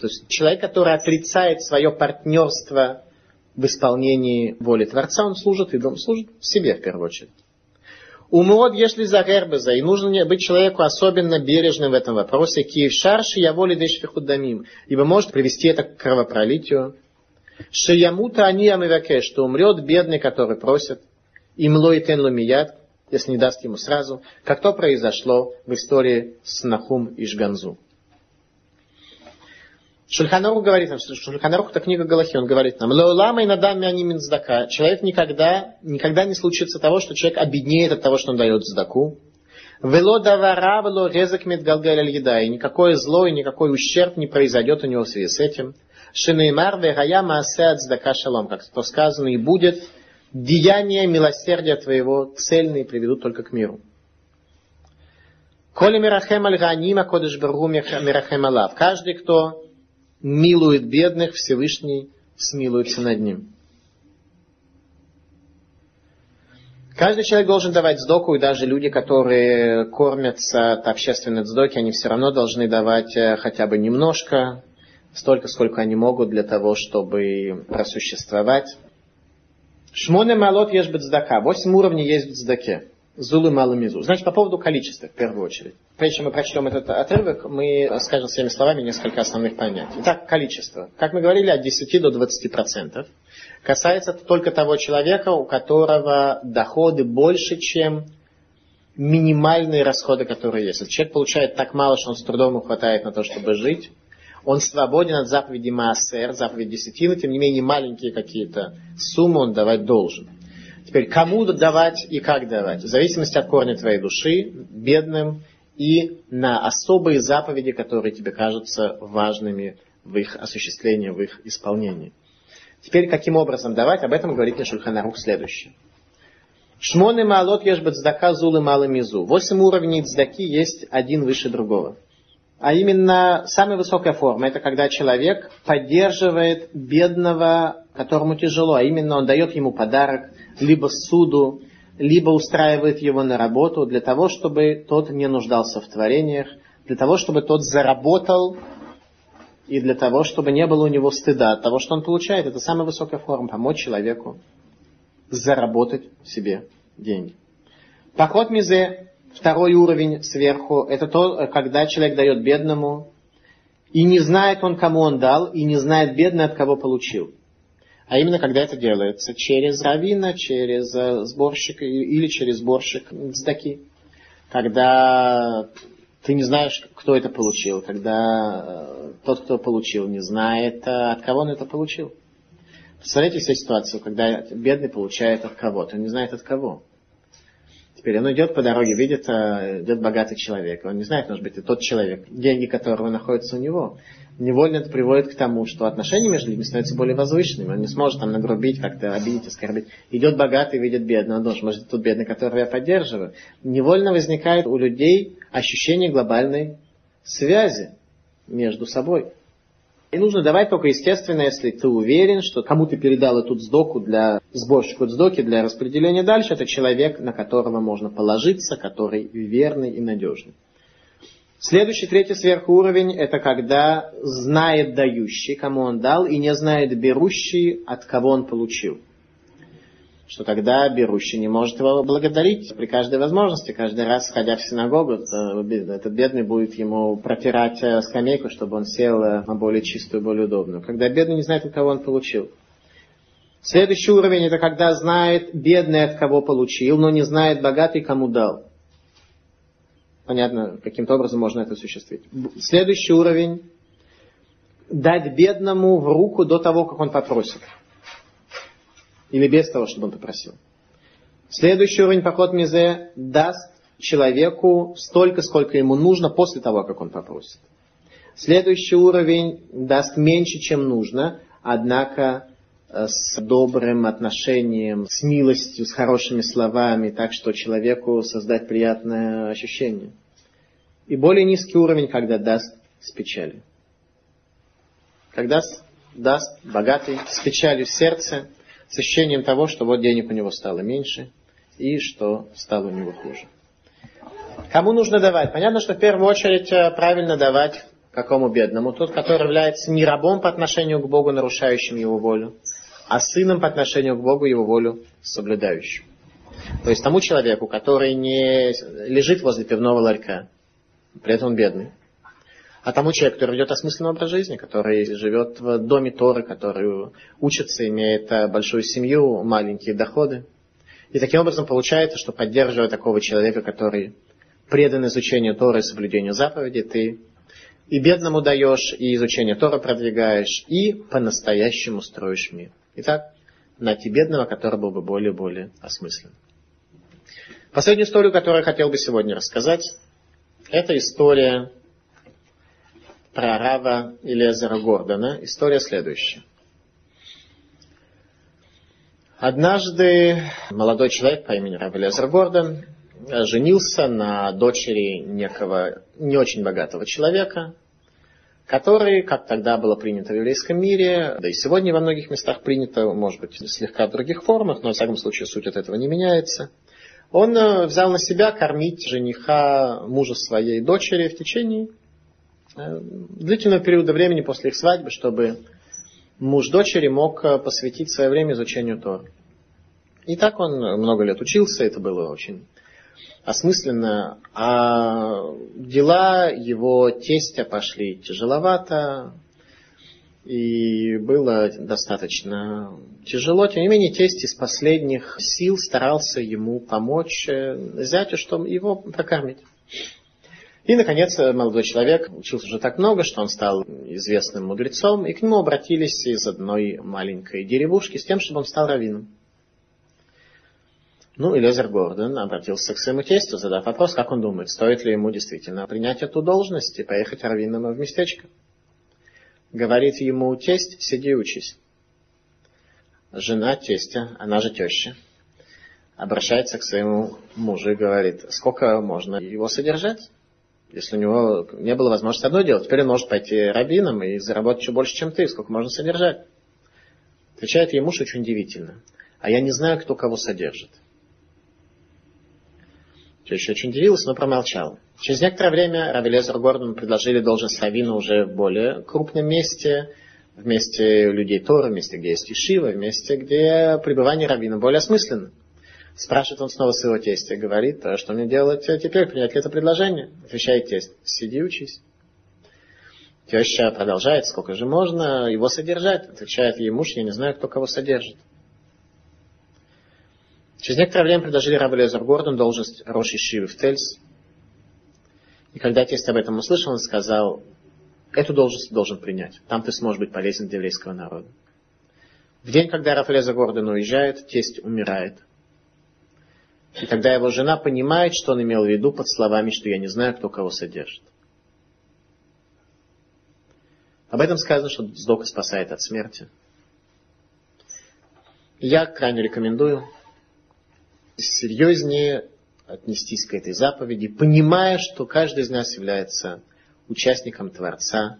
То есть человек, который отрицает свое партнерство в исполнении воли Творца, он служит идолам, служит себе в первую очередь. Умрод, если за гербеза, и нужно быть человеку особенно бережным в этом вопросе, киев шарши я воли дешфихудамим, ибо может привести это к кровопролитию. Шиямута они амиваке, что умрет бедный, который просит, и млой тен лумият, если не даст ему сразу, как то произошло в истории с Нахум и Жганзу. Шульханарух говорит нам, Шульханарух это книга Галахи, он говорит нам, Леулама и надами они минздака. Человек никогда, никогда не случится того, что человек обеднеет от того, что он дает здаку. Вело давара, вело резак медгалгаль еда. И никакое зло и никакой ущерб не произойдет у него в связи с этим. Шинеймар вегая маасе здака шалом. Как то сказано, и будет деяние милосердия твоего цельные приведут только к миру. Коли мирахем аль ганима кодыш баргу мирахем алав. Каждый, кто милует бедных, Всевышний смилуется над ним. Каждый человек должен давать сдоку, и даже люди, которые кормятся от общественной сдоки, они все равно должны давать э, хотя бы немножко, столько, сколько они могут для того, чтобы просуществовать. Шмоне малот ешь бецдака. Восемь уровней есть в бецдаке. Зулы малымизу. Значит, по поводу количества, в первую очередь. Прежде чем мы прочтем этот отрывок, мы скажем своими словами несколько основных понятий. Итак, количество. Как мы говорили, от 10 до 20 процентов. Касается только того человека, у которого доходы больше, чем минимальные расходы, которые есть. Если человек получает так мало, что он с трудом хватает на то, чтобы жить, он свободен от заповеди Маасер, заповеди десятины, тем не менее маленькие какие-то суммы он давать должен. Теперь, кому давать и как давать? В зависимости от корня твоей души, бедным и на особые заповеди, которые тебе кажутся важными в их осуществлении, в их исполнении. Теперь, каким образом давать, об этом говорит Нешульханарух следующее. Шмоны малот ешь бацдака зулы малый мизу. Восемь уровней цдаки есть один выше другого. А именно, самая высокая форма, это когда человек поддерживает бедного, которому тяжело, а именно он дает ему подарок, либо суду, либо устраивает его на работу для того, чтобы тот не нуждался в творениях, для того, чтобы тот заработал, и для того, чтобы не было у него стыда от того, что он получает. Это самая высокая форма, помочь человеку заработать себе деньги. Поход мизе Второй уровень сверху, это то, когда человек дает бедному, и не знает он, кому он дал, и не знает бедный, от кого получил. А именно, когда это делается через равина, через э, сборщика или через сборщик сдаки. Когда ты не знаешь, кто это получил, когда э, тот, кто получил, не знает, э, от кого он это получил. Представляете себе ситуацию, когда бедный получает от кого-то, он не знает от кого. Теперь он идет по дороге, видит, э, идет богатый человек. Он не знает, может быть, это тот человек, деньги которого находятся у него. Невольно это приводит к тому, что отношения между людьми становятся более возвышенными. Он не сможет там нагрубить, как-то обидеть, оскорбить. Идет богатый, видит бедного. Он должен, может, тот бедный, которого я поддерживаю. Невольно возникает у людей ощущение глобальной связи между собой. И нужно давать только, естественно, если ты уверен, что кому ты передал эту сдоку для сборщику сдоки, для распределения дальше, это человек, на которого можно положиться, который верный и надежный. Следующий, третий сверхуровень, это когда знает дающий, кому он дал, и не знает берущий, от кого он получил что тогда берущий не может его благодарить при каждой возможности, каждый раз, сходя в синагогу, этот бедный будет ему протирать э, скамейку, чтобы он сел э, на более чистую, более удобную. Когда бедный не знает, от кого он получил. Следующий уровень это когда знает бедный, от кого получил, но не знает богатый, кому дал. Понятно, каким-то образом можно это осуществить. Следующий уровень дать бедному в руку до того, как он попросит. Или без того, чтобы он попросил. Следующий уровень поход мизе даст человеку столько, сколько ему нужно после того, как он попросит. Следующий уровень даст меньше, чем нужно, однако э, с добрым отношением, с милостью, с хорошими словами, так что человеку создать приятное ощущение. И более низкий уровень, когда даст с печалью. Когда даст богатый, с печалью сердце, с ощущением того, что вот денег у него стало меньше и что стало у него хуже. Кому нужно давать? Понятно, что в первую очередь э, правильно давать какому бедному? Тот, который является не рабом по отношению к Богу, нарушающим его волю, а сыном по отношению к Богу, его волю соблюдающим. То есть тому человеку, который не лежит возле пивного ларька, при этом он бедный, а тому человеку, который ведет осмысленный образ жизни, который живет в доме Торы, который учится, имеет э, большую семью, маленькие доходы. И таким образом получается, что поддерживая такого человека, который предан изучению Торы и соблюдению заповедей, ты и бедному даешь, и изучение Тора продвигаешь, и по-настоящему строишь мир. Итак, найти бедного, который был бы более-более осмыслен. Последнюю историю, которую я хотел бы сегодня рассказать, это история про Рава Илезера Гордона. История следующая. Однажды молодой человек по имени Рав Илезер Гордон женился на дочери некого не очень богатого человека, который, как тогда было принято в еврейском мире, да и сегодня во многих местах принято, может быть, слегка в других формах, но в всяком случае суть от этого не меняется – Он э, взял на себя кормить жениха мужа своей дочери в течение длительного периода времени после их свадьбы, чтобы муж дочери мог э, посвятить свое время изучению Тора. И так он много лет учился, это было очень осмысленно, а дела его тестя пошли тяжеловато, и было достаточно тяжело. Тем не менее, тесть из последних сил старался ему помочь э, зятю, чтобы его прокормить. И, наконец, молодой человек учился уже так много, что он стал известным мудрецом, и к нему обратились из одной маленькой деревушки с тем, чтобы он стал раввином. Ну, и Лезер Гордон обратился к своему тестю, задав вопрос, как он думает, стоит ли ему действительно принять эту должность и поехать раввином в местечко. Говорит ему тесть, сиди учись. Жена тестя, она же теща, обращается к своему мужу и говорит, сколько можно его содержать? Если у него не было возможности одно делать, теперь он может пойти рабином и заработать еще больше, чем ты. Сколько можно содержать? Отвечает ей муж очень удивительно. А я не знаю, кто кого содержит. Теща очень удивилась, но промолчал. Через некоторое время Равелезер Гордон предложили должность Равина уже в более крупном месте, в месте людей Тора, в месте, где есть Ишива, в месте, где пребывание Равина более осмысленно. Спрашивает он снова своего тестя, говорит, а что мне делать теперь, принять ли это предложение? Отвечает тесть, сиди учись. Теща продолжает, сколько же можно его содержать? Отвечает ей муж, я не знаю, кто кого содержит. Через некоторое время предложили Рабу Лезер Гордон должность Роши Шивы в Тельс. И когда тесть об этом услышал, он сказал, эту должность должен принять. Там ты сможешь быть полезен для еврейского народа. В день, когда Рафалеза Гордон уезжает, тесть умирает. И тогда его жена понимает, что он имел в виду под словами, что я не знаю, кто кого содержит. Об этом сказано, что Сдока спасает от смерти. Я крайне рекомендую серьезнее отнестись к этой заповеди, понимая, что каждый из нас является участником Творца,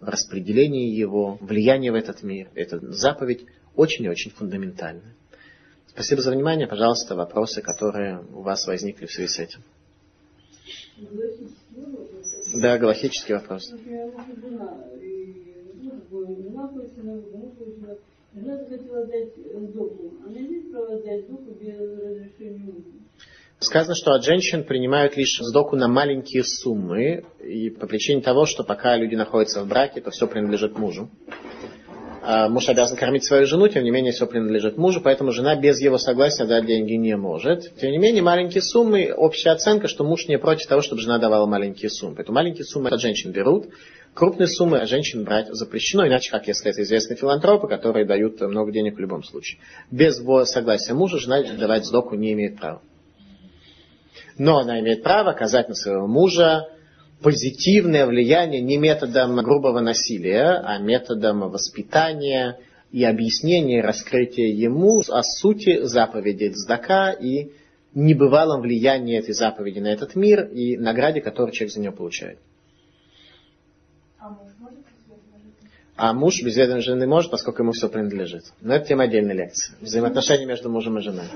в распределении его, влияния в этот мир. Эта заповедь очень и очень фундаментальная. Спасибо за внимание. Пожалуйста, вопросы, которые у вас возникли в связи с этим. Да, галактический вопрос. Сказано, что от женщин принимают лишь сдоку на маленькие суммы, и по причине того, что пока люди находятся в браке, то все принадлежит мужу. А муж обязан кормить свою жену, тем не менее все принадлежит мужу, поэтому жена без его согласия дать деньги не может. Тем не менее, маленькие суммы, общая оценка, что муж не против того, чтобы жена давала маленькие суммы. Поэтому маленькие суммы от женщин берут, крупные суммы женщин брать запрещено, иначе, как если это известные филантропы, которые дают много денег в любом случае. Без согласия мужа жена давать сдоку не имеет права но она имеет право оказать на своего мужа позитивное влияние не методом грубого насилия, а методом воспитания и объяснения, раскрытия ему о сути заповеди Цдака и небывалом влиянии этой заповеди на этот мир и награде, которую человек за нее получает. А муж без ведома жены может, поскольку ему все принадлежит. Но это тема отдельной лекции. Взаимоотношения между мужем и женой.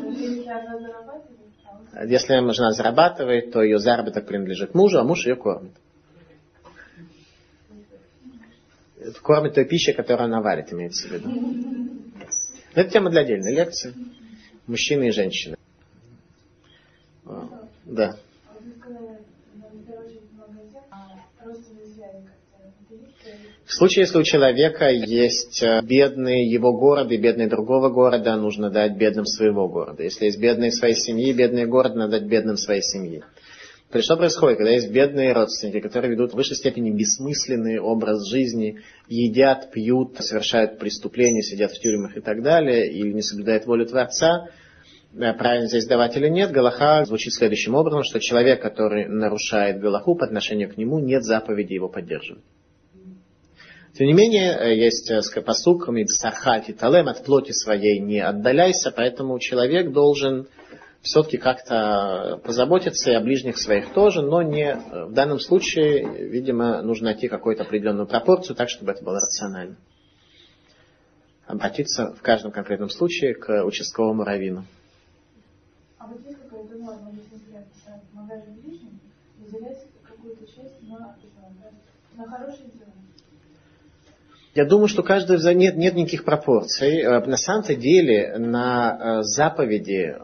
Если жена зарабатывает, то ее заработок принадлежит мужу, а муж ее кормит. Кормит той пищей, которую она варит, имеется в виду. Но это тема для отдельной лекции. Мужчины и женщины. Да. В случае, если у человека есть э, бедный его город и бедный другого города, нужно дать бедным своего города. Если есть бедные своей семьи, бедный город, надо дать бедным своей семьи. То есть что происходит, когда есть бедные родственники, которые ведут в высшей степени бессмысленный образ жизни, едят, пьют, совершают преступления, сидят в тюрьмах и так далее, и не соблюдают волю Творца, э, правильно здесь давать или нет, Галаха звучит следующим образом, что человек, который нарушает Галаху по отношению к нему, нет заповеди его поддерживать. Тем не менее, э, есть э, посук Сархати Талем, от плоти своей не отдаляйся, поэтому человек должен все-таки как-то позаботиться и о ближних своих тоже, но не э, в данном случае, видимо, нужно найти какую-то определенную пропорцию, так, чтобы это было рационально. Обратиться в каждом конкретном случае к участковому раввину. А вот есть это норма, если взгляд помогать ближним, выделять какую-то часть на, на хорошие. Я думаю, что каждый нет, нет никаких пропорций. Э, на самом-то деле на э, заповеди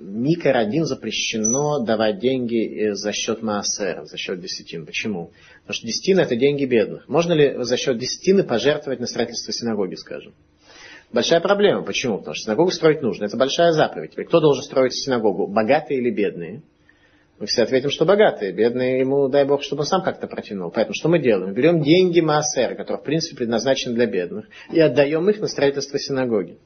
Микер один запрещено давать деньги за счет Маасера, за счет десятин. Почему? Потому что десятина это деньги бедных. Можно ли за счет десятины пожертвовать на строительство синагоги, скажем? Большая проблема. Почему? Потому что синагогу строить нужно. Это большая заповедь. Кто должен строить синагогу? Богатые или бедные? Мы все ответим, что богатые. Бедные ему, дай бог, чтобы он сам как-то протянул. Поэтому что мы делаем? Берем деньги Маасера, которые в принципе предназначены для бедных, и отдаем их на строительство синагоги.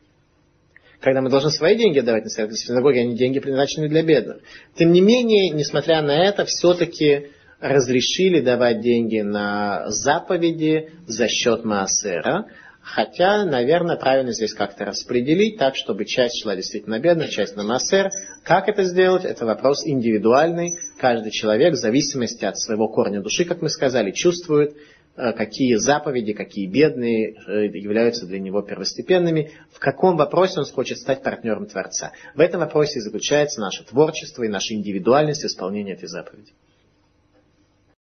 Когда мы должны свои деньги отдавать на строительство синагоги, они деньги предназначены для бедных. Тем не менее, несмотря на это, все-таки разрешили давать деньги на заповеди за счет Маасера, Хотя, наверное, правильно здесь как-то распределить так, чтобы часть шла действительно на бедных, часть на массер. Как это сделать? Это вопрос индивидуальный. Каждый человек в зависимости от своего корня души, как мы сказали, чувствует, э, какие заповеди, какие бедные э, являются для него первостепенными, в каком вопросе он хочет стать партнером Творца. В этом вопросе заключается наше творчество и наша индивидуальность исполнения этой заповеди.